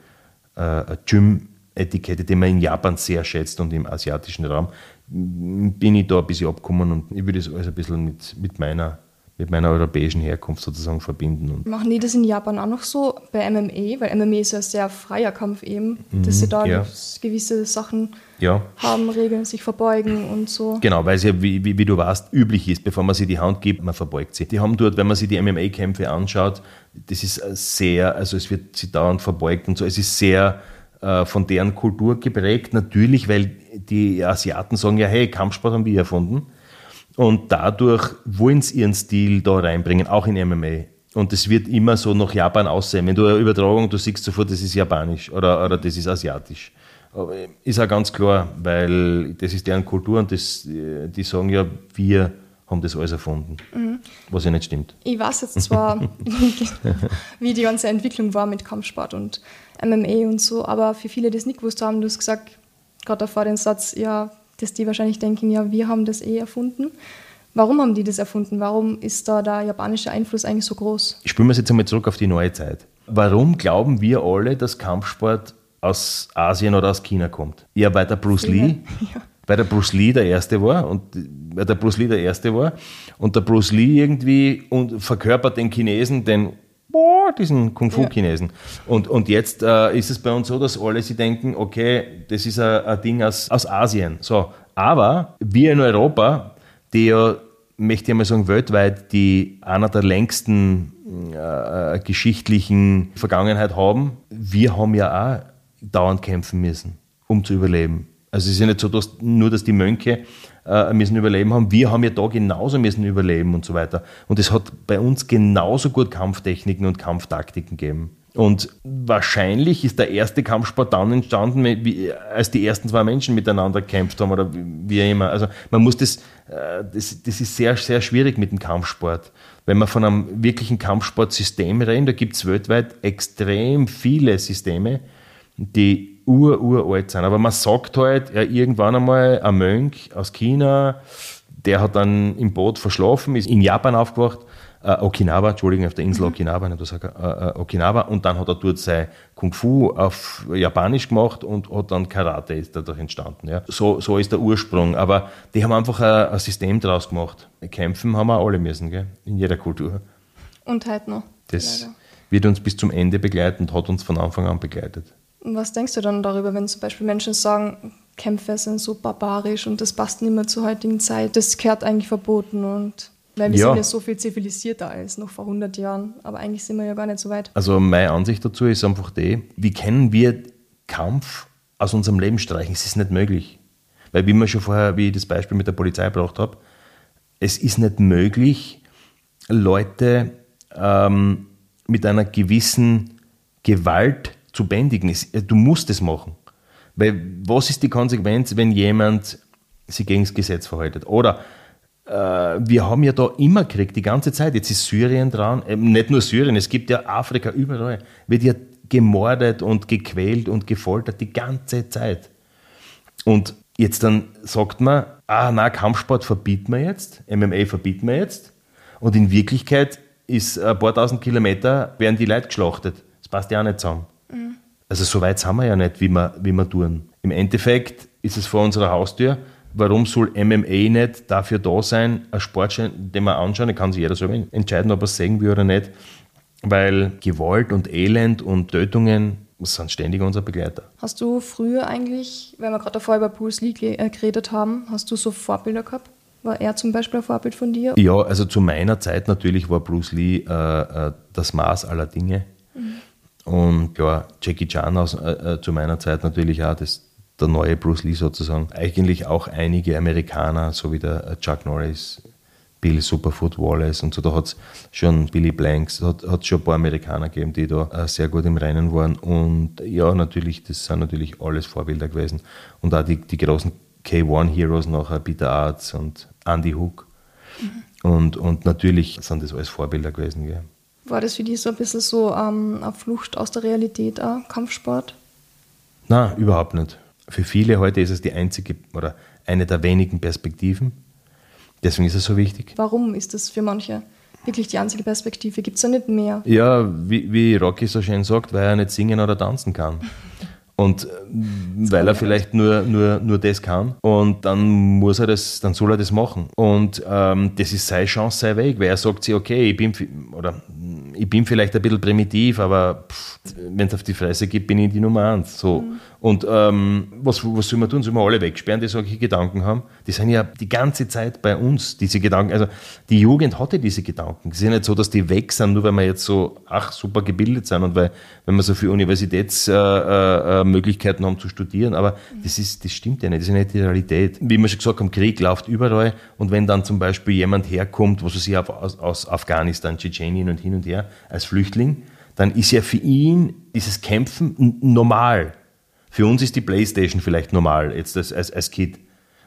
äh, Gym-Etikette, die man in Japan sehr schätzt und im asiatischen Raum, bin ich da ein bisschen abgekommen und ich würde es alles ein bisschen mit, mit meiner mit meiner europäischen Herkunft sozusagen verbinden. Und Machen die das in Japan auch noch so bei MMA? Weil MMA ist ja ein sehr freier Kampf eben, dass sie da Mhm, ja. gewisse Sachen ja, haben, Regeln, sich verbeugen und so. Genau, weil es ja, wie, wie, wie du weißt, üblich ist, bevor man sie die Hand gibt, man verbeugt sie. Die haben dort, wenn man sich die MMA-Kämpfe anschaut, das ist sehr, also es wird sie dauernd verbeugt und so, es ist sehr äh, von deren Kultur geprägt, natürlich, weil die Asiaten sagen ja, hey, Kampfsport haben wir erfunden. Und dadurch wollen sie ihren Stil da reinbringen, auch in MMA. Und es wird immer so nach Japan aussehen. Wenn du eine Übertragung, du siehst sofort, das ist japanisch oder, oder das ist asiatisch. Aber ist auch ganz klar, weil das ist deren Kultur und das, äh, die sagen ja, wir haben das alles erfunden. Was ja nicht stimmt. Ich weiß jetzt zwar, wie die ganze Entwicklung war mit Kampfsport und MMA und so, aber für viele, die es nicht gewusst haben, du hast gesagt, gerade davor den Satz, ja, dass die wahrscheinlich denken, ja, wir haben das eh erfunden. Warum haben die das erfunden? Warum ist da der japanische Einfluss eigentlich so groß? Spüren wir es jetzt einmal zurück auf die neue Zeit. Warum glauben wir alle, dass Kampfsport aus Asien oder aus China kommt? Ja, weil der Bruce Lee, Ja. weil der Bruce Lee der Erste war und weil der Bruce Lee der Erste war und der Bruce Lee irgendwie und verkörpert den Chinesen, den boah, diesen Kung-Fu-Chinesen. Und, und jetzt äh, ist es bei uns so, dass alle sie denken, okay, das ist ein, ein Ding aus, aus Asien. So, aber wir in Europa, die ja, möchte ich mal sagen, weltweit die einer der längsten äh, geschichtlichen Vergangenheit haben, wir haben ja auch dauernd kämpfen müssen, um zu überleben. Also es ist ja nicht so, dass nur, dass die Mönche äh, müssen überleben haben, wir haben ja da genauso müssen überleben und so weiter. Und es hat bei uns genauso gut Kampftechniken und Kampftaktiken gegeben. Und wahrscheinlich ist der erste Kampfsport dann entstanden, wie, als die ersten zwei Menschen miteinander gekämpft haben oder wie wie immer. Also man muss das, äh, das, das ist sehr, sehr schwierig mit dem Kampfsport. Wenn wir von einem wirklichen Kampfsportsystem reden, da gibt es weltweit extrem viele Systeme, die ur, uralt sind. Aber man sagt halt, ja, irgendwann einmal ein Mönch aus China, der hat dann im Boot verschlafen, ist in Japan aufgewacht, äh, Okinawa, Entschuldigung, auf der Insel Okinawa, nicht Osaka, äh, äh, Okinawa, und dann hat er dort sein Kung Fu auf Japanisch gemacht und hat dann Karate ist dadurch entstanden. Ja. So, so ist der Ursprung. Aber die haben einfach ein, ein System draus gemacht. Kämpfen haben wir alle müssen, gell? in jeder Kultur. Und heute noch. Das leider. wird uns bis zum Ende begleiten und hat uns von Anfang an begleitet. Was denkst du dann darüber, wenn zum Beispiel Menschen sagen, Kämpfe sind so barbarisch und das passt nicht mehr zur heutigen Zeit, das gehört eigentlich verboten und weil wir Ja. sind ja so viel zivilisierter als noch vor 100 Jahren, aber eigentlich sind wir ja gar nicht so weit. Also meine Ansicht dazu ist einfach die, wie können wir Kampf aus unserem Leben streichen? Es ist nicht möglich. Weil wie man schon vorher, wie ich das Beispiel mit der Polizei gebracht habe, es ist nicht möglich, Leute ähm, mit einer gewissen Gewalt zu bändigen. Es, du musst es machen. Weil was ist die Konsequenz, wenn jemand sich gegen das Gesetz verhaltet? Oder äh, wir haben ja da immer Krieg, die ganze Zeit. Jetzt ist Syrien dran, ähm, nicht nur Syrien, es gibt ja Afrika überall. Wird ja gemordet und gequält und gefoltert die ganze Zeit. Und jetzt dann sagt man, ah, na, Kampfsport verbieten wir jetzt, MMA verbieten wir jetzt. Und in Wirklichkeit ist ein paar tausend Kilometer, werden die Leute geschlachtet. Das passt ja auch nicht zusammen. Also so weit sind wir ja nicht, wie wir, wie wir tun. Im Endeffekt ist es vor unserer Haustür. Warum soll MMA nicht dafür da sein, ein Sportschein, den wir anschauen, da kann sich jeder selber entscheiden, ob er es sehen will oder nicht. Weil Gewalt und Elend und Tötungen sind ständig unser Begleiter. Hast du früher eigentlich, wenn wir gerade davor über Bruce Lee äh, geredet haben, hast du so Vorbilder gehabt? War er zum Beispiel ein Vorbild von dir? Ja, also zu meiner Zeit natürlich war Bruce Lee äh, äh, das Maß aller Dinge. Und ja, Jackie Chan aus, äh, äh, zu meiner Zeit natürlich auch das, der neue Bruce Lee sozusagen. Eigentlich auch einige Amerikaner, so wie der äh, Chuck Norris, Bill Superfoot Wallace und so. Da hat es schon Billy Blanks, hat es schon ein paar Amerikaner gegeben, die da äh, sehr gut im Rennen waren. Und ja, natürlich, das sind natürlich alles Vorbilder gewesen. Und auch die, die großen K1-Heroes nachher, Peter Arts und Andy Hook. Und, und natürlich sind das alles Vorbilder gewesen. Gell. War das für dich so ein bisschen so ähm, eine Flucht aus der Realität, auch, Kampfsport? Nein, überhaupt nicht. Für viele heute ist es die einzige oder eine der wenigen Perspektiven. Deswegen ist es so wichtig. Warum ist das für manche wirklich die einzige Perspektive? Gibt es da nicht mehr? Ja, wie, wie Rocky so schön sagt, weil er nicht singen oder tanzen kann. Und äh, weil er vielleicht nur, nur, nur das kann. Und dann muss er das, dann soll er das machen. Und ähm, das ist seine Chance, sein Weg, weil er sagt sich, okay, ich bin, oder ich bin vielleicht ein bisschen primitiv, aber wenn es auf die Fresse gibt, bin ich die Nummer eins. So. Mhm. Und ähm, was, was soll man tun? Sollen wir alle wegsperren, die solche Gedanken haben? Die sind ja die ganze Zeit bei uns, diese Gedanken. Also die Jugend hatte diese Gedanken. Es ist ja nicht so, dass die weg sind, nur weil wir jetzt so, ach, super gebildet sind und weil, wenn wir so viele Universitätsmöglichkeiten äh, äh, haben zu studieren. Aber das, ist, das stimmt ja nicht, das ist ja nicht die Realität. Wie wir schon gesagt haben, Krieg läuft überall. Und wenn dann zum Beispiel jemand herkommt, was weiß ich, aus, aus Afghanistan, Tschetschenien und hin und her, als Flüchtling, dann ist ja für ihn dieses Kämpfen normal. Für uns ist die Playstation vielleicht normal, jetzt als, als, als Kind.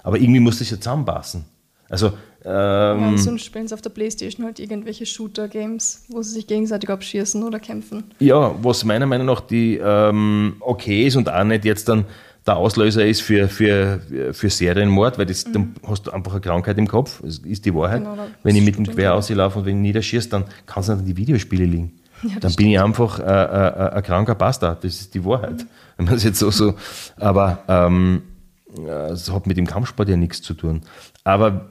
Aber irgendwie muss das ja zusammenpassen. Also, ähm, ja, sonst spielen sie auf der Playstation halt irgendwelche Shooter-Games, wo sie sich gegenseitig abschießen oder kämpfen. Ja, was meiner Meinung nach die ähm, okay ist und auch nicht jetzt dann der Auslöser ist für, für, für Serienmord, weil das, mhm. dann hast du einfach eine Krankheit im Kopf, das ist die Wahrheit. Genau, wenn ich mit dem Quer auslaufe und wenn ich niederschießt, dann kann es nicht an die Videospiele liegen. Ja, dann bin ich einfach äh, äh, ein kranker Bastard. Das ist die Wahrheit. Mhm. Wenn man es jetzt so, so. Aber ähm, es hat mit dem Kampfsport ja nichts zu tun. Aber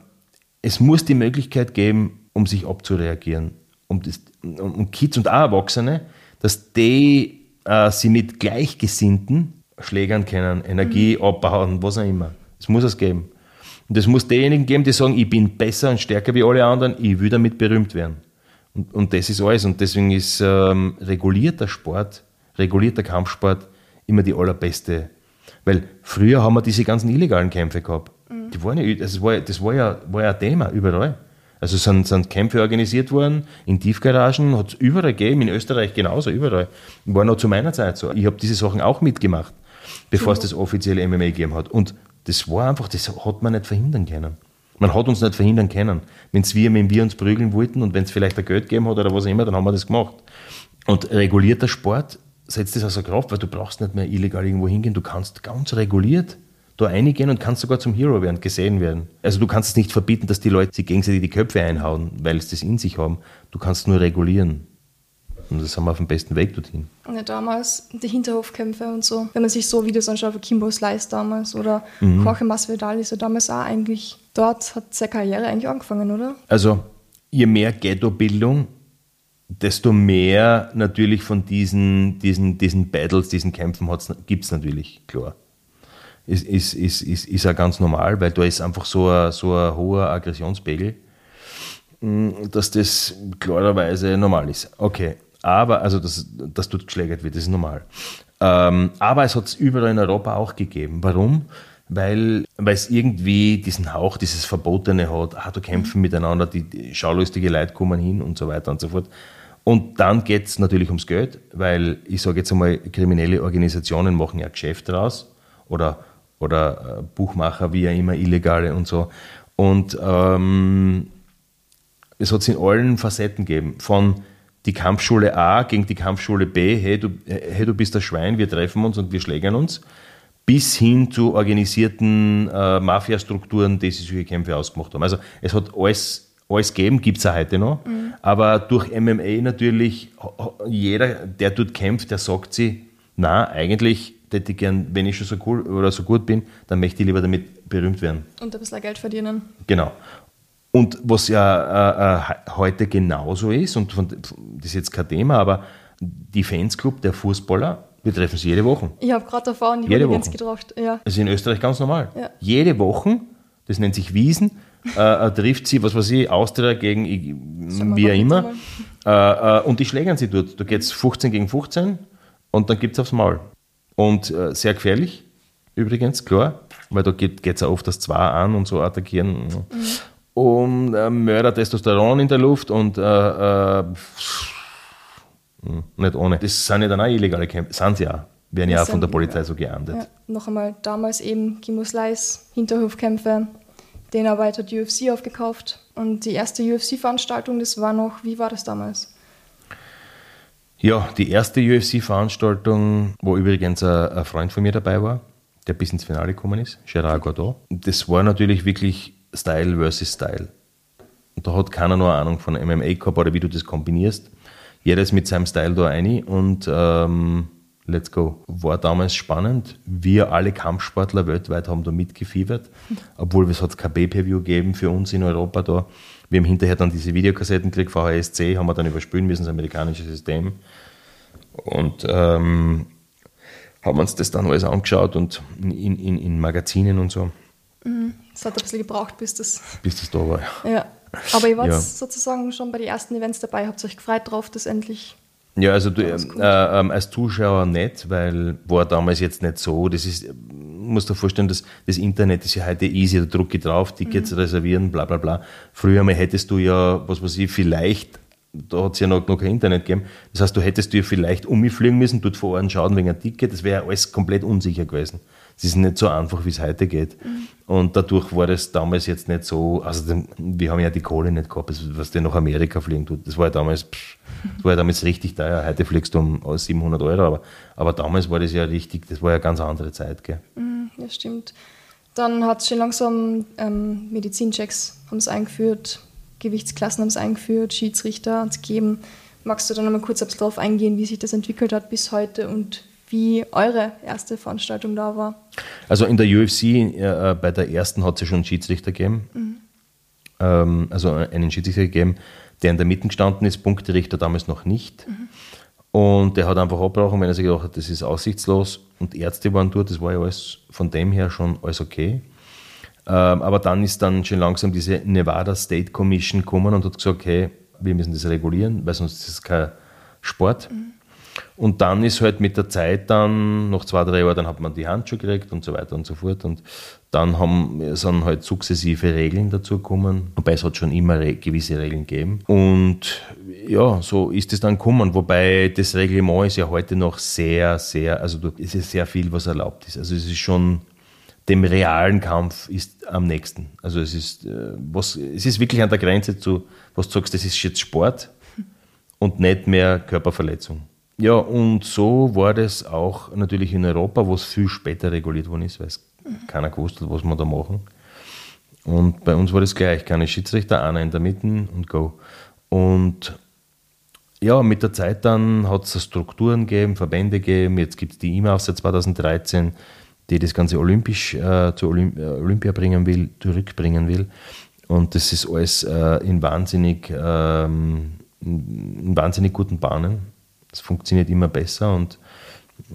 es muss die Möglichkeit geben, um sich abzureagieren. Um, das, um Kids und auch Erwachsene, dass die äh, sie mit Gleichgesinnten schlägern können, Energie mhm. abbauen, was auch immer. Es muss es geben. Und es muss diejenigen geben, die sagen, ich bin besser und stärker wie alle anderen, ich will damit berühmt werden. Und, und das ist alles. Und deswegen ist ähm, regulierter Sport, regulierter Kampfsport immer die allerbeste. Weil früher haben wir diese ganzen illegalen Kämpfe gehabt. Mhm. Die waren ja, das, war, das war, ja, war ja ein Thema überall. Also sind, sind Kämpfe organisiert worden in Tiefgaragen, hat es überall gegeben, in Österreich genauso, überall. War noch zu meiner Zeit so. Ich habe diese Sachen auch mitgemacht, bevor es das offizielle MMA gegeben hat. Und das war einfach, das hat man nicht verhindern können. Man hat uns nicht verhindern können. Wenn's wir, wenn wir uns prügeln wollten und wenn es vielleicht ein Geld gegeben hat oder was auch immer, dann haben wir das gemacht. Und regulierter Sport setzt das außer Kraft, weil du brauchst nicht mehr illegal irgendwo hingehen. Du kannst ganz reguliert da reingehen und kannst sogar zum Hero werden, gesehen werden. Also du kannst es nicht verbieten, dass die Leute sich gegenseitig die Köpfe einhauen, weil sie das in sich haben. Du kannst nur regulieren. Und das haben wir auf dem besten Weg dorthin. Ja, damals die Hinterhofkämpfe und so. Wenn man sich so Videos anschaut, wie Kimbo Slice damals oder mhm. Jorge Masvidal ist ja damals auch eigentlich, dort hat seine Karriere eigentlich angefangen, oder? Also, je mehr Ghetto-Bildung, desto mehr natürlich von diesen, diesen, diesen Battles, diesen Kämpfen gibt es natürlich, klar. Ist, ist, ist, ist, ist auch ganz normal, weil da ist einfach so ein, so ein hoher Aggressionspegel, mm, dass das klarerweise normal ist. Okay, aber, also dass, dass dort geschlägert wird, das ist normal. Ähm, aber es hat es überall in Europa auch gegeben. Warum? Weil, es irgendwie diesen Hauch, dieses Verbotene hat, ah, du kämpfen miteinander, die, die schaulustige Leute kommen hin und so weiter und so fort. Und dann geht es natürlich ums Geld, weil ich sage jetzt einmal, kriminelle Organisationen machen ja Geschäft daraus oder, oder äh, Buchmacher, wie ja immer, Illegale und so. Und ähm, es hat es in allen Facetten gegeben. Von die Kampfschule A gegen die Kampfschule B, hey du, hey, du bist ein Schwein, wir treffen uns und wir schlägern uns, bis hin zu organisierten äh, Mafiastrukturen, die sich solche Kämpfe ausgemacht haben. Also es hat alles, alles gegeben, gibt es auch heute noch, mhm. aber durch MMA natürlich, jeder, der dort kämpft, der sagt sich, na, eigentlich hätte ich gern, wenn ich schon so cool oder so gut bin, dann möchte ich lieber damit berühmt werden. Und ein bisschen Geld verdienen. Genau. Und was ja äh, äh, heute genauso ist, und von, das ist jetzt kein Thema, aber die Fansclub der Fußballer, wir treffen sie jede Woche. Ich habe gerade erfahren, die jede Woche. getroffen. Ja. Das ist in Österreich ganz normal. Ja. Jede Woche, das nennt sich Wiesen, äh, äh trifft sie, was weiß ich, Austria gegen wie auch immer. Äh, äh, und die schlägern sie dort. Da geht es 15 gegen 15 und dann gibt es aufs Maul. Und sehr gefährlich, übrigens, klar, weil da geht es ja oft das Zwei an und so attackieren. Mhm und äh, Mörder Testosteron in der Luft und äh, äh, hm, nicht ohne. Das sind ja dann auch illegale Kämpfe, sind sie auch. Werden ja auch von der Polizei so geahndet. Ja, noch einmal, damals eben Gimusleis, Hinterhofkämpfe, den Arbeit hat UFC aufgekauft. Und die erste UFC-Veranstaltung, das war noch, wie war das damals? Ja, die erste UFC-Veranstaltung, wo übrigens ein, ein, Freund von mir dabei war, der bis ins Finale gekommen ist, Gerard Godot. Das war natürlich wirklich Style versus Style. Und da hat keiner noch eine Ahnung von MMA gehabt oder wie du das kombinierst. Jeder ist mit seinem Style da rein und ähm, let's go. War damals spannend. Wir alle Kampfsportler weltweit haben da mitgefiebert, obwohl es hat kein Pay-Per-View gegeben für uns in Europa da. Wir haben hinterher dann diese Videokassetten gekriegt, VHSC, haben wir dann überspülen müssen, das amerikanische System. Und ähm, haben uns das dann alles angeschaut und in, in, in Magazinen und so. Mhm. Es hat ein bisschen gebraucht, bis das, bis das da war. Ja. Aber ihr wart ja. sozusagen schon bei den ersten Events dabei, habt euch gefreut drauf, dass endlich ja, also du, äh, äh, als Zuschauer nicht, weil war damals jetzt nicht so. Das ist, musst dir vorstellen, dass das Internet ist ja heute easy, da drucke ich drauf, Tickets mhm. reservieren, bla bla bla. Früher mal hättest du ja, was weiß ich, vielleicht, da hat es ja noch, noch kein Internet gegeben, das heißt, du hättest ja vielleicht umfliegen müssen, dort vor Ort schauen wegen einem Ticket, das wäre alles komplett unsicher gewesen. Es ist nicht so einfach, wie es heute geht. Mhm. Und dadurch war das damals jetzt nicht so, also wir haben ja die Kohle nicht gehabt, was der nach Amerika fliegen tut. Das war ja damals, pff, das war ja damals richtig teuer. Heute fliegst du um 700 Euro, aber, aber damals war das ja richtig, das war ja eine ganz andere Zeit. Gell? Mhm, ja, stimmt. Dann hat es schon langsam ähm, Medizinchecks haben eingeführt, Gewichtsklassen haben es eingeführt, Schiedsrichter hat es gegeben. Magst du da nochmal kurz darauf eingehen, wie sich das entwickelt hat bis heute und wie eure erste Veranstaltung da war. Also in der UFC, äh, bei der ersten hat es ja schon einen Schiedsrichter gegeben. Mhm. Ähm, also einen Schiedsrichter gegeben, der in der Mitte gestanden ist, Punkterichter damals noch nicht. Mhm. Und der hat einfach abgebrochen, wenn er sich gedacht hat, das ist aussichtslos und Ärzte waren dort, das war ja alles von dem her schon alles okay. Ähm, aber dann ist dann schon langsam diese Nevada State Commission gekommen und hat gesagt, hey, wir müssen das regulieren, weil sonst ist es kein Sport. Mhm. Und dann ist halt mit der Zeit dann, noch zwei, drei Jahre, dann hat man die Handschuhe gekriegt und so weiter und so fort. Und dann haben, sind halt sukzessive Regeln dazu gekommen. Wobei es hat schon immer re gewisse Regeln gegeben. Und ja, so ist es dann gekommen. Wobei das Reglement ist ja heute noch sehr, sehr, also es ist sehr viel, was erlaubt ist. Also es ist schon, dem realen Kampf ist am nächsten. Also es ist, äh, was, es ist wirklich an der Grenze zu, was du sagst, das ist jetzt Sport und nicht mehr Körperverletzung. Ja, und so war das auch natürlich in Europa, wo es viel später reguliert worden ist, weil es mhm. keiner gewusst hat, was wir da machen. Und bei uns war das gleich, keine Schiedsrichter, einer in der Mitte und go. Und ja, mit der Zeit dann hat es Strukturen gegeben, Verbände gegeben, jetzt gibt es die IMA seit 2013, die das Ganze olympisch äh, zu Olymp äh, Olympia bringen will, zurückbringen will. Und das ist alles äh, in, wahnsinnig, ähm, in wahnsinnig guten Bahnen es funktioniert immer besser und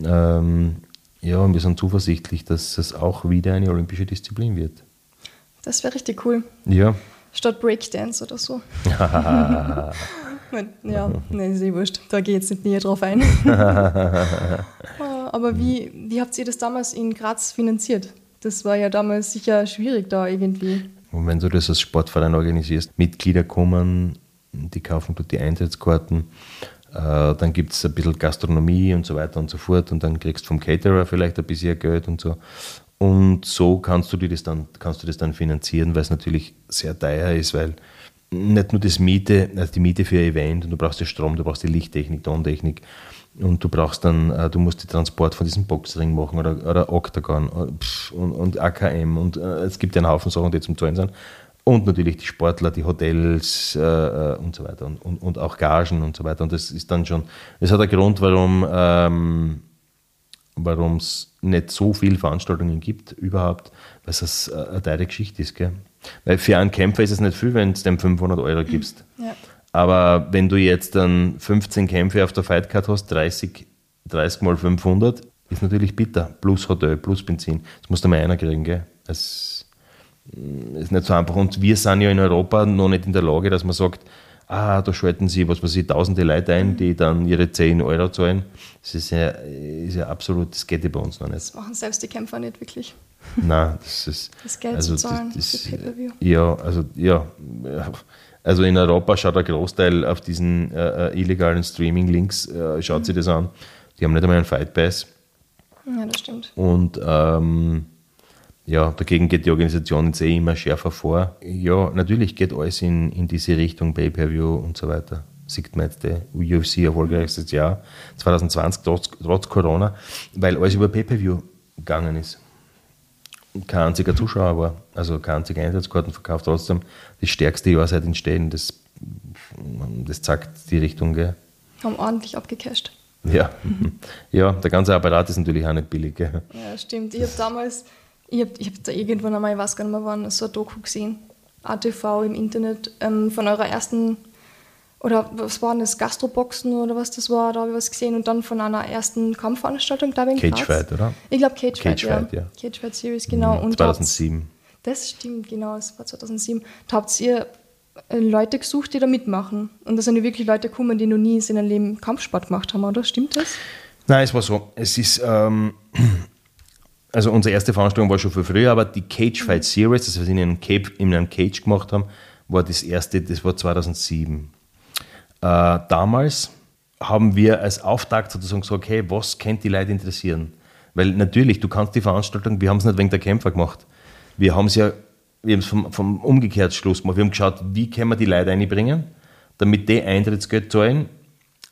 ähm, ja, wir sind zuversichtlich, dass es auch wieder eine olympische Disziplin wird. Das wäre richtig cool. Ja. Statt Breakdance oder so. ja, nee, ist eh wurscht. Da gehe ich jetzt nicht näher drauf ein. Aber wie, wie habt ihr das damals in Graz finanziert? Das war ja damals sicher schwierig da irgendwie. Und wenn du das als Sportverein organisierst, Mitglieder kommen, die kaufen dort die Einsatzkarten äh, dann gibt es ein bisschen Gastronomie und so weiter und so fort und dann kriegst du vom Caterer vielleicht ein bisschen Geld und so. Und so kannst du dir das dann, kannst du das dann finanzieren, weil es natürlich sehr teuer ist, weil nicht nur das Miete, also die Miete für ein Event und du brauchst den Strom, du brauchst die Lichttechnik, Tontechnik und du brauchst dann, äh, du musst den Transport von diesem Boxring machen oder, oder Octagon äh, und, und AKM und es gibt ja einen Haufen Sachen, die zum Zahlen sind. Und natürlich die Sportler, die Hotels äh, äh, und so weiter und, und, und, auch Gagen und so weiter. Und das ist dann schon, das hat einen Grund, warum ähm, warum es nicht so viele Veranstaltungen gibt überhaupt, weil es äh, eine teure Geschichte ist. Gell? Weil für einen Kämpfer ist es nicht viel, wenn du dem 500 Euro gibst. Ja. Aber wenn du jetzt dann 15 Kämpfe auf der Fightcard hast, 30, 30 mal 500, ist natürlich bitter. Plus Hotel, plus Benzin. Das muss da mal einer kriegen. Gell? Das ist nicht so einfach. Und wir sind ja in Europa noch nicht in der Lage, dass man sagt, ah, da schalten sie, was weiß ich, tausende Leute ein, die dann ihre 10 Euro zahlen. Das ist ja, ist ja absolut, das geht ja bei uns noch nicht. Das machen selbst die Kämpfer nicht wirklich. Nein, das ist. Das Geld also, zu zahlen das, das, Ja, also, ja. Also in Europa schaut der Großteil auf diesen äh, äh illegalen Streaming-Links, äh, schaut mhm. sich das an. Die haben nicht einmal einen Fight Pass. Ja, das stimmt. Und ähm, ja, dagegen geht die Organisation jetzt eh immer schärfer vor. Ja, natürlich geht alles in, in diese Richtung, Pay-Per-View und so weiter. Sieht man jetzt, der UFC erfolgreichstes Jahr 2020 trotz, trotz Corona, weil alles über Pay-Per-View gegangen ist. Kein einziger Zuschauer war, also kein einziger Einsatzkarten verkauft, trotzdem das stärkste Jahr seit Entstehen. Das, das zeigt die Richtung. Gell? Haben ordentlich abgecasht. Ja. ja, der ganze Apparat ist natürlich auch nicht billig. Gell? Ja, stimmt. Ich habe damals, ich habe hab da irgendwann einmal, ich weiß gar nicht mehr wann, so ein Doku gesehen, ATV im Internet, ähm, von eurer ersten, oder was war denn das, Gastroboxen oder was das war, da habe ich was gesehen und dann von einer ersten Kampfveranstaltung, glaube ich, in Cage. Fight, oder? Ich glaube Cage, Cage Fight, Fight, ja. ja. Cage Fight Series, genau. Mhm, Und 2007. das stimmt, genau, das war 2007. Da habt ihr äh, Leute gesucht, die da mitmachen. Und da sind ja wirklich Leute gekommen, die noch nie in ihrem Leben Kampfsport gemacht haben, oder? Stimmt das? Nein, es war so. Es ist, ähm, also unsere erste Veranstaltung war schon viel früher, aber die Cage Fight Series, das wir in einem, Cape, in einem Cage gemacht haben, war das erste, das war 2007. Äh, damals haben wir als Auftakt sozusagen gesagt, okay, was könnte die Leute interessieren? Weil natürlich, du kannst die Veranstaltung, wir haben es nicht wegen der Kämpfer gemacht. Wir haben es ja, wir haben es vom, vom Umgekehrtschluss gemacht. Wir haben geschaut, wie können wir die Leute einbringen, damit die Eintrittsgeld zahlen,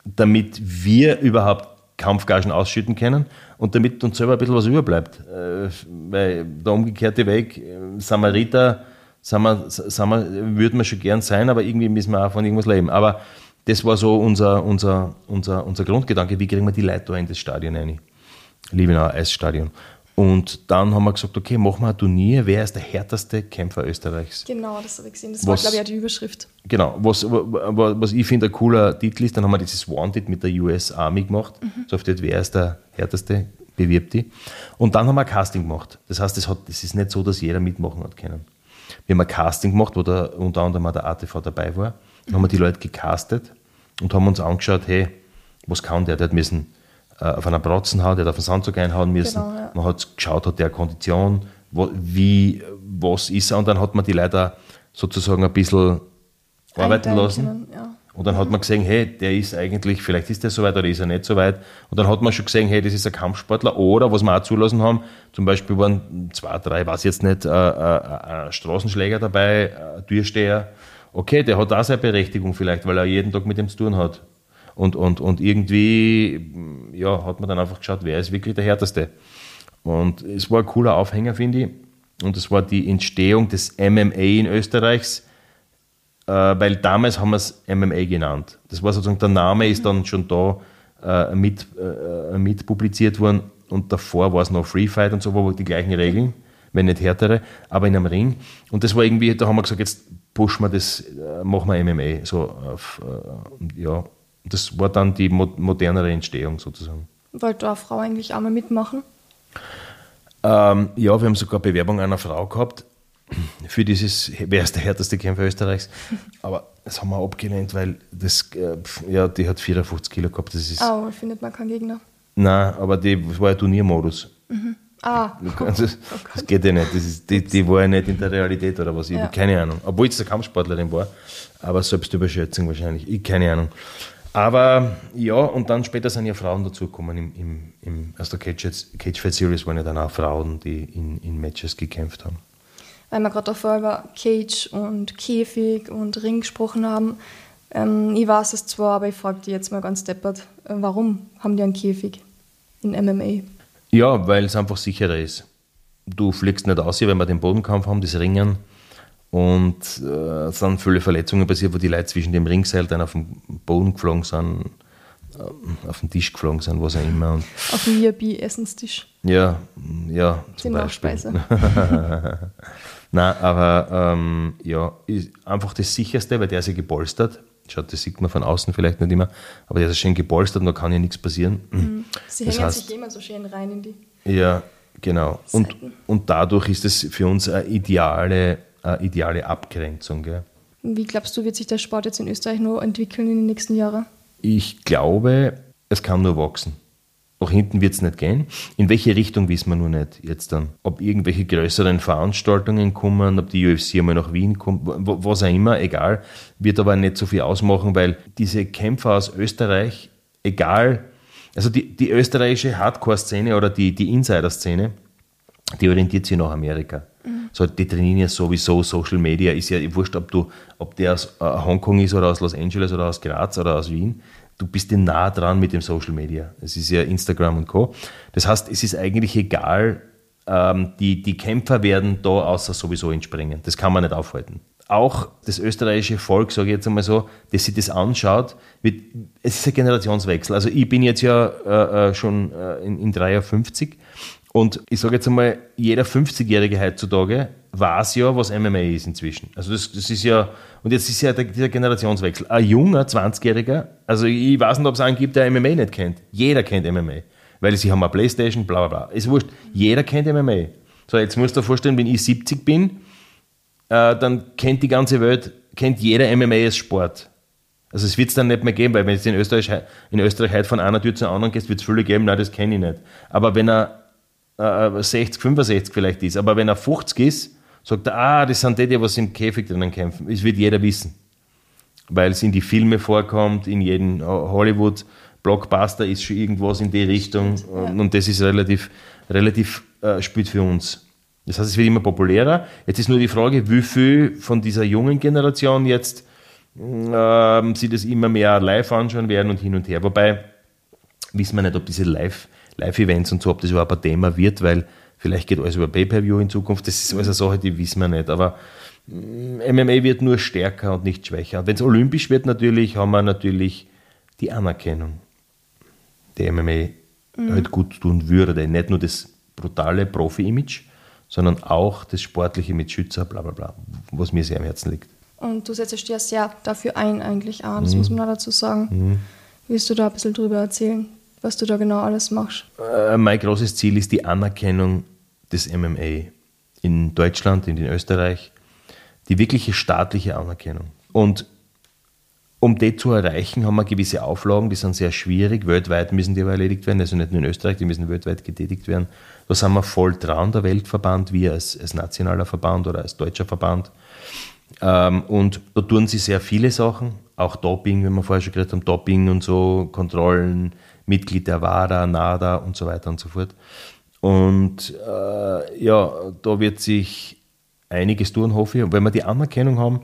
damit wir überhaupt Kampfgagen ausschütten können und damit uns selber ein bisschen was überbleibt. Äh, weil der umgekehrte Weg, äh, Samariter, sind wir, sind wir, würden wir schon gern sein, aber irgendwie müssen wir auch von irgendwas leben. Aber das war so unser, unser, unser, unser Grundgedanke, wie kriegen wir die Leute da in das Stadion rein? Liebenauer Eisstadion. Und dann haben wir gesagt, okay, machen wir ein Turnier, wer ist der härteste Kämpfer Österreichs? Genau, das habe ich gesehen. Das Was- war, glaube ich, auch die Überschrift. Genau, was, wa- was ich finde ein cooler Titel ist, dann haben wir dieses Wanted mit der US Army gemacht. So auf das, wer ist der härteste, bewirbt die. Und dann haben wir ein Casting gemacht. Das heißt, es, ist nicht so, dass jeder mitmachen hat können. Wir haben ein Casting gemacht, wo der, unter anderem auch der ATV dabei war. Dann haben wir die Leute gecastet und haben uns angeschaut, hey, was kann der? Der hat müssen auf einer Bratzen hauen, der hat auf den Sandzug einhauen müssen. Genau, ja. Man hat geschaut, hat der Kondition, wo, wie, was ist er? Und dann hat man die Leute sozusagen ein bisschen arbeiten lassen. können, ja. Und dann hat man gesehen, hey, der ist eigentlich, vielleicht ist der so weit oder ist er nicht so weit. Und dann hat man schon gesehen, hey, das ist ein Kampfsportler. Oder, was wir auch zulassen haben, zum Beispiel waren zwei, drei, weiß jetzt nicht, äh, äh, äh, Straßenschläger dabei, äh, Türsteher. Okay, der hat auch seine Berechtigung vielleicht, weil er jeden Tag mit dem zu tun hat. Und, und, und irgendwie, ja, hat man dann einfach geschaut, wer ist wirklich der Härteste. Und es war ein cooler Aufhänger, finde ich. Und es war die Entstehung des MMA in Österreichs äh, weil damals haben wir es MMA genannt. Das war sozusagen, der Name ist dann schon da äh, mit, äh, mit publiziert worden und davor war es noch Free Fight und so, wo die gleichen Regeln, wenn nicht härtere, aber in einem Ring. Und das war irgendwie, da haben wir gesagt, jetzt pushen wir das, äh, machen wir MMA. So auf, äh, ja, das war dann die mo modernere Entstehung sozusagen. Wollte eine Frau eigentlich auch mal mitmachen? Ähm, ja, wir haben sogar Bewerbung einer Frau gehabt für dieses, wer ist der härteste Kämpfer Österreichs? Aber das haben wir abgelehnt, weil das, äh, ja, die hat 54 Kilo gehabt. Das ist, Oh, findet man keinen Gegner. Nein, aber die, das war ja Turniermodus. Ah, Du kannst- Das, das geht ja nicht. Das ist, die, die war ja nicht in der Realität oder was. Ich Ja. habe keine Ahnung. Obwohl es eine Kampfsportlerin war. Aber Selbstüberschätzung wahrscheinlich. Ich keine Ahnung. Aber ja, und dann später sind ja Frauen dazugekommen. Im, im, im, aus der Cage, Cage Fight Series waren ja dann auch Frauen, die in, in Matches gekämpft haben. weil wir gerade davor über Cage und Käfig und Ring gesprochen haben. Ähm, ich weiß es zwar, aber ich frage dich jetzt mal ganz deppert, äh, warum haben die einen Käfig in MMA? Ja, weil es einfach sicherer ist. Du fliegst nicht aus, wenn wir den Bodenkampf haben, das Ringen. Und äh, es sind viele Verletzungen passiert, wo die Leute zwischen dem Ringseil dann auf den Boden geflogen sind, ähm, auf den Tisch geflogen sind, was auch immer. Und Auf dem VIP-Essenstisch. ja, ja, zum Beispiel. Nein, aber ähm, ja, einfach das sicherste, weil der ist ja gepolstert. Schaut, das sieht man von außen vielleicht nicht immer, aber der ist schön gepolstert und da kann ja nichts passieren. Sie Das hängen heißt- sich immer so schön rein in die. Ja, genau. Und, und dadurch ist es für uns eine ideale, eine ideale Abgrenzung. Gell? Wie glaubst du, wird sich der Sport jetzt in Österreich noch entwickeln in den nächsten Jahren? Ich glaube, es kann nur wachsen. Nach hinten wird es nicht gehen. In welche Richtung wissen wir nur nicht jetzt dann. Ob irgendwelche größeren Veranstaltungen kommen, ob die UFC einmal nach Wien kommt, was auch immer, egal. Wird aber nicht so viel ausmachen, weil diese Kämpfer aus Österreich, egal, also die, die österreichische Hardcore-Szene oder die, die Insider-Szene, die orientiert sich nach Amerika. So, die trainieren ja sowieso, Social Media ist ja wurscht, ob, du, ob der aus äh, Hongkong ist oder aus Los Angeles oder aus Graz oder aus Wien. Du bist ja nah dran mit dem Social Media. Es ist ja Instagram und Co. Das heißt, es ist eigentlich egal, ähm, die, die Kämpfer werden da außer sowieso entspringen. Das kann man nicht aufhalten. auch das österreichische Volk, sage ich jetzt einmal so, das sich das anschaut, wird, es ist ein Generationswechsel. Also ich bin jetzt ja äh, äh schon äh, in, in 53 und ich sage jetzt einmal, jeder 50-Jährige heutzutage weiß ja, was MMA ist inzwischen. Also das, das ist ja, und jetzt ist ja der, dieser Generationswechsel. Ein junger 20-Jähriger, also ich weiß nicht, ob es einen gibt, der MMA nicht kennt. Jeder kennt MMA. Weil sie haben eine Playstation, bla bla bla. Ist wurscht. Jeder kennt MMA. So, jetzt musst du dir vorstellen, wenn ich 70 bin, äh, dann kennt die ganze Welt, kennt jeder MMA als Sport. Also es wird es dann nicht mehr geben, weil wenn du in Österreich, in Österreich heute von einer Tür zur anderen gehst, wird es viele geben, nein, das kenne ich nicht. Aber wenn er äh, 60, 65 vielleicht ist, aber wenn er 50 ist, sagt er, ah, das sind die, die was im Käfig drinnen kämpfen. Das wird jeder wissen. Weil es in die Filme vorkommt, in jedem Hollywood Blockbuster ist schon irgendwas in die Richtung ja. und das ist relativ, relativ äh, spielt für uns. Das heißt, es wird immer populärer. Jetzt ist nur die Frage, wie viel von dieser jungen Generation jetzt äh, sie das immer mehr live anschauen werden und hin und her. Wobei wissen wir nicht, ob diese Live- Live-Events und so, ob das überhaupt ein Thema wird, weil vielleicht geht alles über Pay-Per-View in Zukunft. Das ist alles eine Sache, die wissen wir nicht. Aber MMA mm, wird nur stärker und nicht schwächer. Und wenn es olympisch wird, natürlich, haben wir natürlich die Anerkennung, die MMA mhm. halt gut tun würde. Nicht nur das brutale Profi-Image, sondern auch das Sportliche mit Schützer, bla bla bla, was mir sehr am Herzen liegt. Und du setzt dich ja sehr dafür ein, eigentlich auch, das mhm. muss man dazu sagen. Mhm. Willst du da ein bisschen drüber erzählen? Was du da genau alles machst? Äh, mein großes Ziel ist die Anerkennung des MMA in Deutschland, in Österreich, die wirkliche staatliche Anerkennung. Und um die zu erreichen, haben wir gewisse Auflagen, die sind sehr schwierig. Weltweit müssen die aber erledigt werden, also nicht nur in Österreich, die müssen weltweit getätigt werden. Da sind wir voll dran, der Weltverband, wir als, als nationaler Verband oder als deutscher Verband. Ähm, und da tun sie sehr viele Sachen, auch Doping, wie wir vorher schon geredet haben, Doping und so, Kontrollen, Mitglied der WADA, NADA und so weiter und so fort. Und äh, ja, da wird sich einiges tun, hoffe ich. Und wenn wir die Anerkennung haben,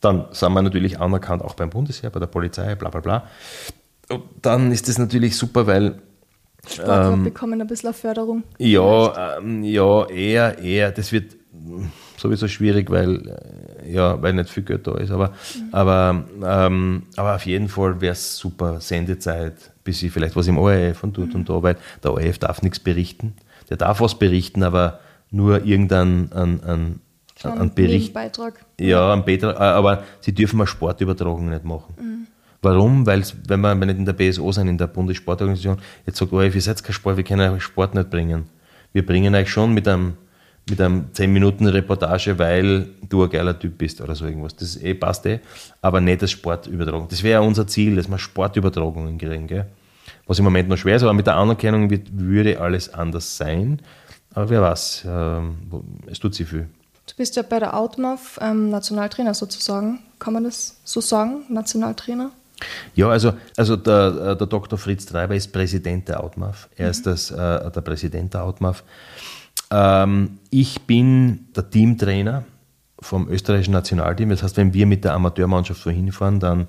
dann sind wir natürlich anerkannt auch beim Bundesheer, bei der Polizei, bla bla bla. Und dann ist das natürlich super, weil. Sportler ähm, bekommen ein bisschen Förderung. Ja, ähm, ja, eher, eher. Das wird sowieso schwierig, weil, äh, ja, weil nicht viel Geld da ist. Aber, mhm. aber, ähm, aber auf jeden Fall wäre es super, Sendezeit, bis sie vielleicht was im ORF und tut mhm. und da, weil der ORF darf nichts berichten. Der darf was berichten, aber nur irgendein ein, ein, ein Bericht. Beitrag. Ja, ein Beitrag, aber sie dürfen mal Sportübertragung nicht machen. Mhm. Warum? Weil, wenn wir, nicht in der BSO sind, in der Bundessportorganisation, jetzt sagt ORF, ihr seid kein Sport, wir können euch Sport nicht bringen. Wir bringen euch schon mit einem mit einem 10 Minuten Reportage, weil du ein geiler Typ bist oder so irgendwas. Das eh, passt eh, aber nicht das Sportübertragung. Das wäre ja unser Ziel, dass wir Sportübertragungen kriegen, gell? was im Moment noch schwer ist, aber mit der Anerkennung wird, würde alles anders sein. Aber wer weiß, äh, es tut sich viel. Du bist ja bei der Outmouth ähm, Nationaltrainer sozusagen. Kann man das so sagen, Nationaltrainer? Ja, also, also der, äh, der Dr. Fritz Treiber ist Präsident der Outmouth. Er mhm. ist das, äh, der Präsident der Outmouth. Ähm, ich bin der Teamtrainer vom österreichischen Nationalteam. Das heißt, wenn wir mit der Amateurmannschaft wohin fahren, dann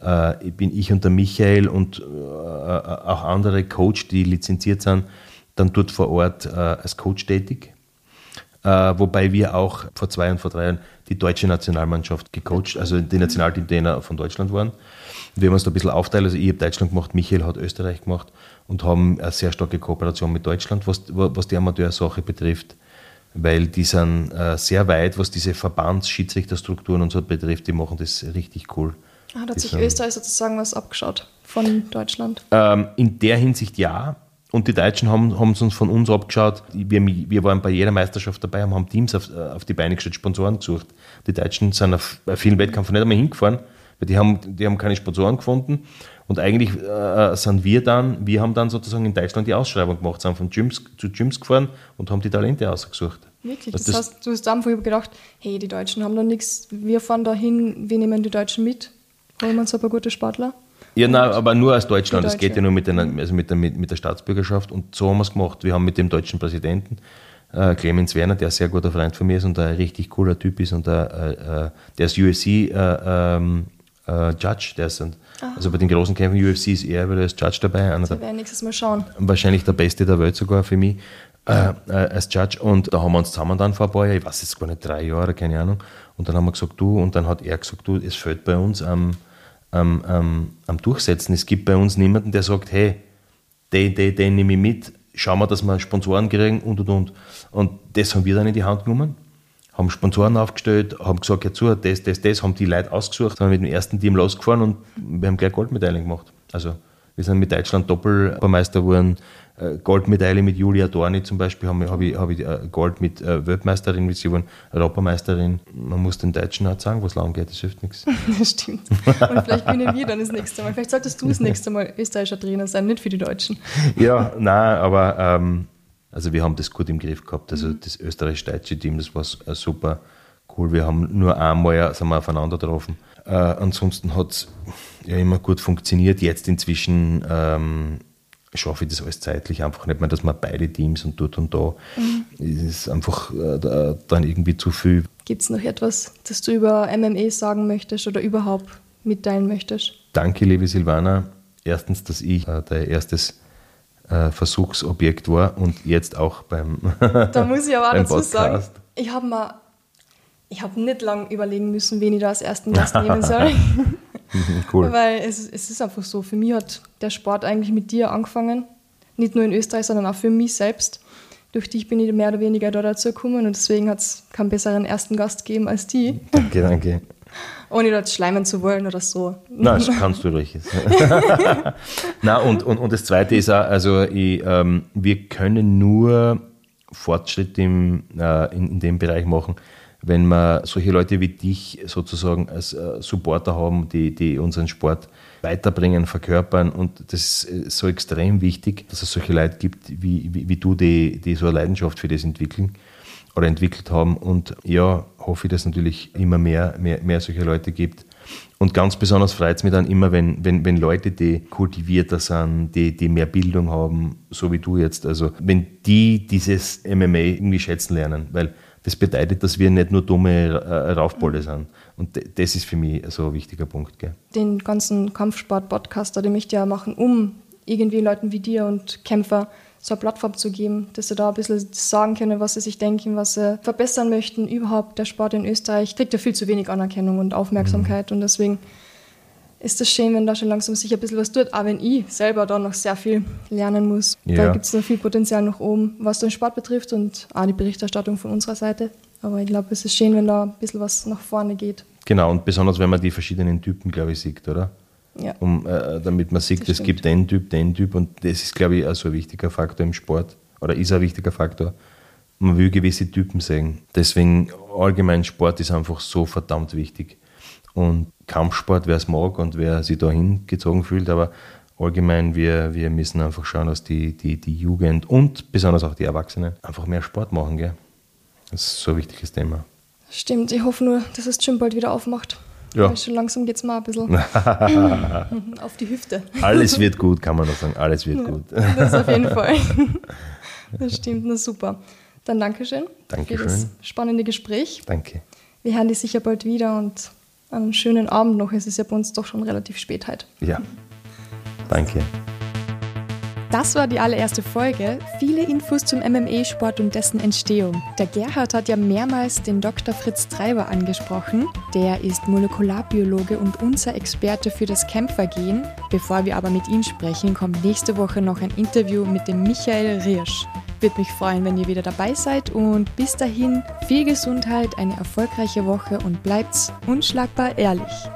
äh, bin ich und der Michael und äh, auch andere Coach, die lizenziert sind, dann dort vor Ort äh, als Coach tätig. Äh, wobei wir auch vor zwei und vor drei Jahren die deutsche Nationalmannschaft gecoacht, also die Nationalteamtrainer von Deutschland waren. Wir haben uns da ein bisschen aufteilt. Also ich habe Deutschland gemacht, Michael hat Österreich gemacht und haben eine sehr starke Kooperation mit Deutschland, was, was die Amateursache betrifft, weil die sind äh, sehr weit, was diese Verbandsschiedsrichterstrukturen und so betrifft, die machen das richtig cool. Ah, hat sich Österreich sozusagen was abgeschaut von Deutschland? Ähm, in der Hinsicht ja. Und die Deutschen haben, haben es uns von uns abgeschaut. Wir, wir waren bei jeder Meisterschaft dabei und haben Teams auf, auf die Beine gestellt, Sponsoren gesucht. Die Deutschen sind auf vielen Wettkämpfen nicht einmal hingefahren, weil die haben, die haben keine Sponsoren gefunden. Und eigentlich äh, sind wir dann, wir haben dann sozusagen in Deutschland die Ausschreibung gemacht, sind von Gyms zu Gyms gefahren und haben die Talente ausgesucht. Wirklich? Also das, das, heißt, du hast einfach gedacht, hey, die Deutschen haben da nichts, wir fahren da hin, wir nehmen die Deutschen mit, holen uns aber gute Sportler. Ja, nein, aber nur aus Deutschland. Das geht ja nur mit, den, also mit, der, mit, mit der Staatsbürgerschaft. Und so haben wir es gemacht. Wir haben mit dem deutschen Präsidenten, äh, Clemens Werner, der ein sehr guter Freund von mir ist und ein richtig cooler Typ ist und der, äh, äh, der ist USC äh, ähm, äh, Judge, der ist ein, also bei den großen Kämpfen UFC ist er wieder als Judge dabei. Einer also werden nächstes Mal schauen. Wahrscheinlich der Beste der Welt sogar für mich äh, äh, als Judge. Und da haben wir uns zusammen dann vor ein paar Jahren, ich weiß jetzt gar nicht, drei Jahre, keine Ahnung, Und dann haben wir gesagt, du, und dann hat er gesagt, du, es fällt bei uns am, am, am, am Durchsetzen. Es gibt bei uns niemanden, der sagt, hey, den, den, den nehme ich mit, schauen wir, dass wir Sponsoren kriegen und und und. Und das haben wir dann in die Hand genommen, haben Sponsoren aufgestellt, haben gesagt, ja zu, das, das, das, haben die Leute ausgesucht, sind mit dem ersten Team losgefahren und wir haben gleich Goldmedaillen gemacht. Also wir sind mit Deutschland Doppelmeister geworden, äh, Goldmedaille mit Julia Dorni zum Beispiel, habe hab ich, hab ich äh, Gold mit äh, Weltmeisterin, wie sie waren, Europameisterin. Man muss den Deutschen halt sagen, was lang geht, das hilft nichts. Das stimmt. Und vielleicht gewinnen wir dann das nächste Mal. Vielleicht solltest du das nächste Mal österreichischer Trainer sein, nicht für die Deutschen. Ja, nein, aber ähm, also wir haben das gut im Griff gehabt. Also mhm. das österreichisch-deutsche Team, das war super cool. Wir haben nur einmal sind wir aufeinander getroffen. Äh, ansonsten hat es ja immer gut funktioniert. Jetzt inzwischen ähm, schaffe ich das alles zeitlich einfach nicht mehr, dass man beide Teams und dort und da mhm. ist einfach äh, dann irgendwie zu viel. Gibt es noch etwas, das du über MME sagen möchtest oder überhaupt mitteilen möchtest? Danke, liebe Silvana. Erstens, dass ich äh, dein erstes äh, Versuchsobjekt war und jetzt auch beim Da muss ich aber auch dazu Podcast. sagen, ich habe mal ich habe nicht lange überlegen müssen, wen ich da als ersten Gast nehmen soll. cool. Weil es, es ist einfach so, für mich hat der Sport eigentlich mit dir angefangen. Nicht nur in Österreich, sondern auch für mich selbst. Durch dich bin ich mehr oder weniger da dazu gekommen und deswegen hat es keinen besseren ersten Gast gegeben als die. Danke, danke. Ohne dort schleimen zu wollen oder so. Nein, das kannst du ruhig. Na und, und, und das Zweite ist auch, also ich, ähm, wir können nur Fortschritt im, äh, in, in dem Bereich machen, wenn wir solche Leute wie dich sozusagen als äh, Supporter haben, die, die unseren Sport weiterbringen, verkörpern. Und das ist so extrem wichtig, dass es solche Leute gibt wie, wie, wie du, die, die so eine Leidenschaft für das entwickeln oder entwickelt haben. Und ja, hoffe ich, dass es natürlich immer mehr, mehr, mehr solche Leute gibt. Und ganz besonders freut es mich dann immer, wenn, wenn, wenn Leute, die kultivierter sind, die, die mehr Bildung haben, so wie du jetzt, also wenn die dieses MMA irgendwie schätzen lernen. Weil das bedeutet, dass wir nicht nur dumme äh, Raufbolle sind. Und das ist für mich so ein wichtiger Punkt. Gell? Den ganzen Kampfsport-Podcaster, den möchte ich ja machen, um irgendwie Leuten wie dir und Kämpfer so eine Plattform zu geben, dass sie da ein bisschen sagen können, was sie sich denken, was sie verbessern möchten. Überhaupt der Sport in Österreich kriegt ja viel zu wenig Anerkennung und Aufmerksamkeit mhm. und deswegen ist es schön, wenn da schon langsam sich ein bisschen was tut, auch wenn ich selber da noch sehr viel lernen muss. Ja. Da gibt es noch viel Potenzial nach oben, was den Sport betrifft und auch die Berichterstattung von unserer Seite. Aber ich glaube, es ist schön, wenn da ein bisschen was nach vorne geht. Genau, und besonders wenn man die verschiedenen Typen, glaube ich, sieht, oder? Ja. Um, äh, damit man sieht, es gibt den Typ, den Typ und das ist, glaube ich, auch so ein wichtiger Faktor im Sport oder ist ein wichtiger Faktor. Man will gewisse Typen sehen. Deswegen allgemein Sport ist einfach so verdammt wichtig. Und Kampfsport, wer es mag und wer sich da hingezogen fühlt, aber allgemein, wir, wir müssen einfach schauen, dass die, die, die Jugend und besonders auch die Erwachsenen einfach mehr Sport machen. Gell? Das ist so ein wichtiges Thema. Stimmt, ich hoffe nur, dass das Gym bald wieder aufmacht. Ja. Weil schon langsam geht es mal ein bisschen auf die Hüfte. Alles wird gut, kann man noch sagen. Alles wird gut. Das auf jeden Fall. Das stimmt, na super. Dann Dankeschön, Dankeschön für das spannende Gespräch. Danke. Wir hören dich sicher bald wieder und einen schönen Abend noch. Es ist ja bei uns doch schon relativ spät heute. Ja, danke. Das war die allererste Folge. Viele Infos zum MMA-Sport und dessen Entstehung. Der Gerhard hat ja mehrmals den Dr. Fritz Treiber angesprochen. Der ist Molekularbiologe und unser Experte für das Kämpfergehen. Bevor wir aber mit ihm sprechen, kommt nächste Woche noch ein Interview mit dem Michael Riersch. Würde mich freuen, wenn ihr wieder dabei seid und bis dahin viel Gesundheit, eine erfolgreiche Woche und bleibt's unschlagbar ehrlich.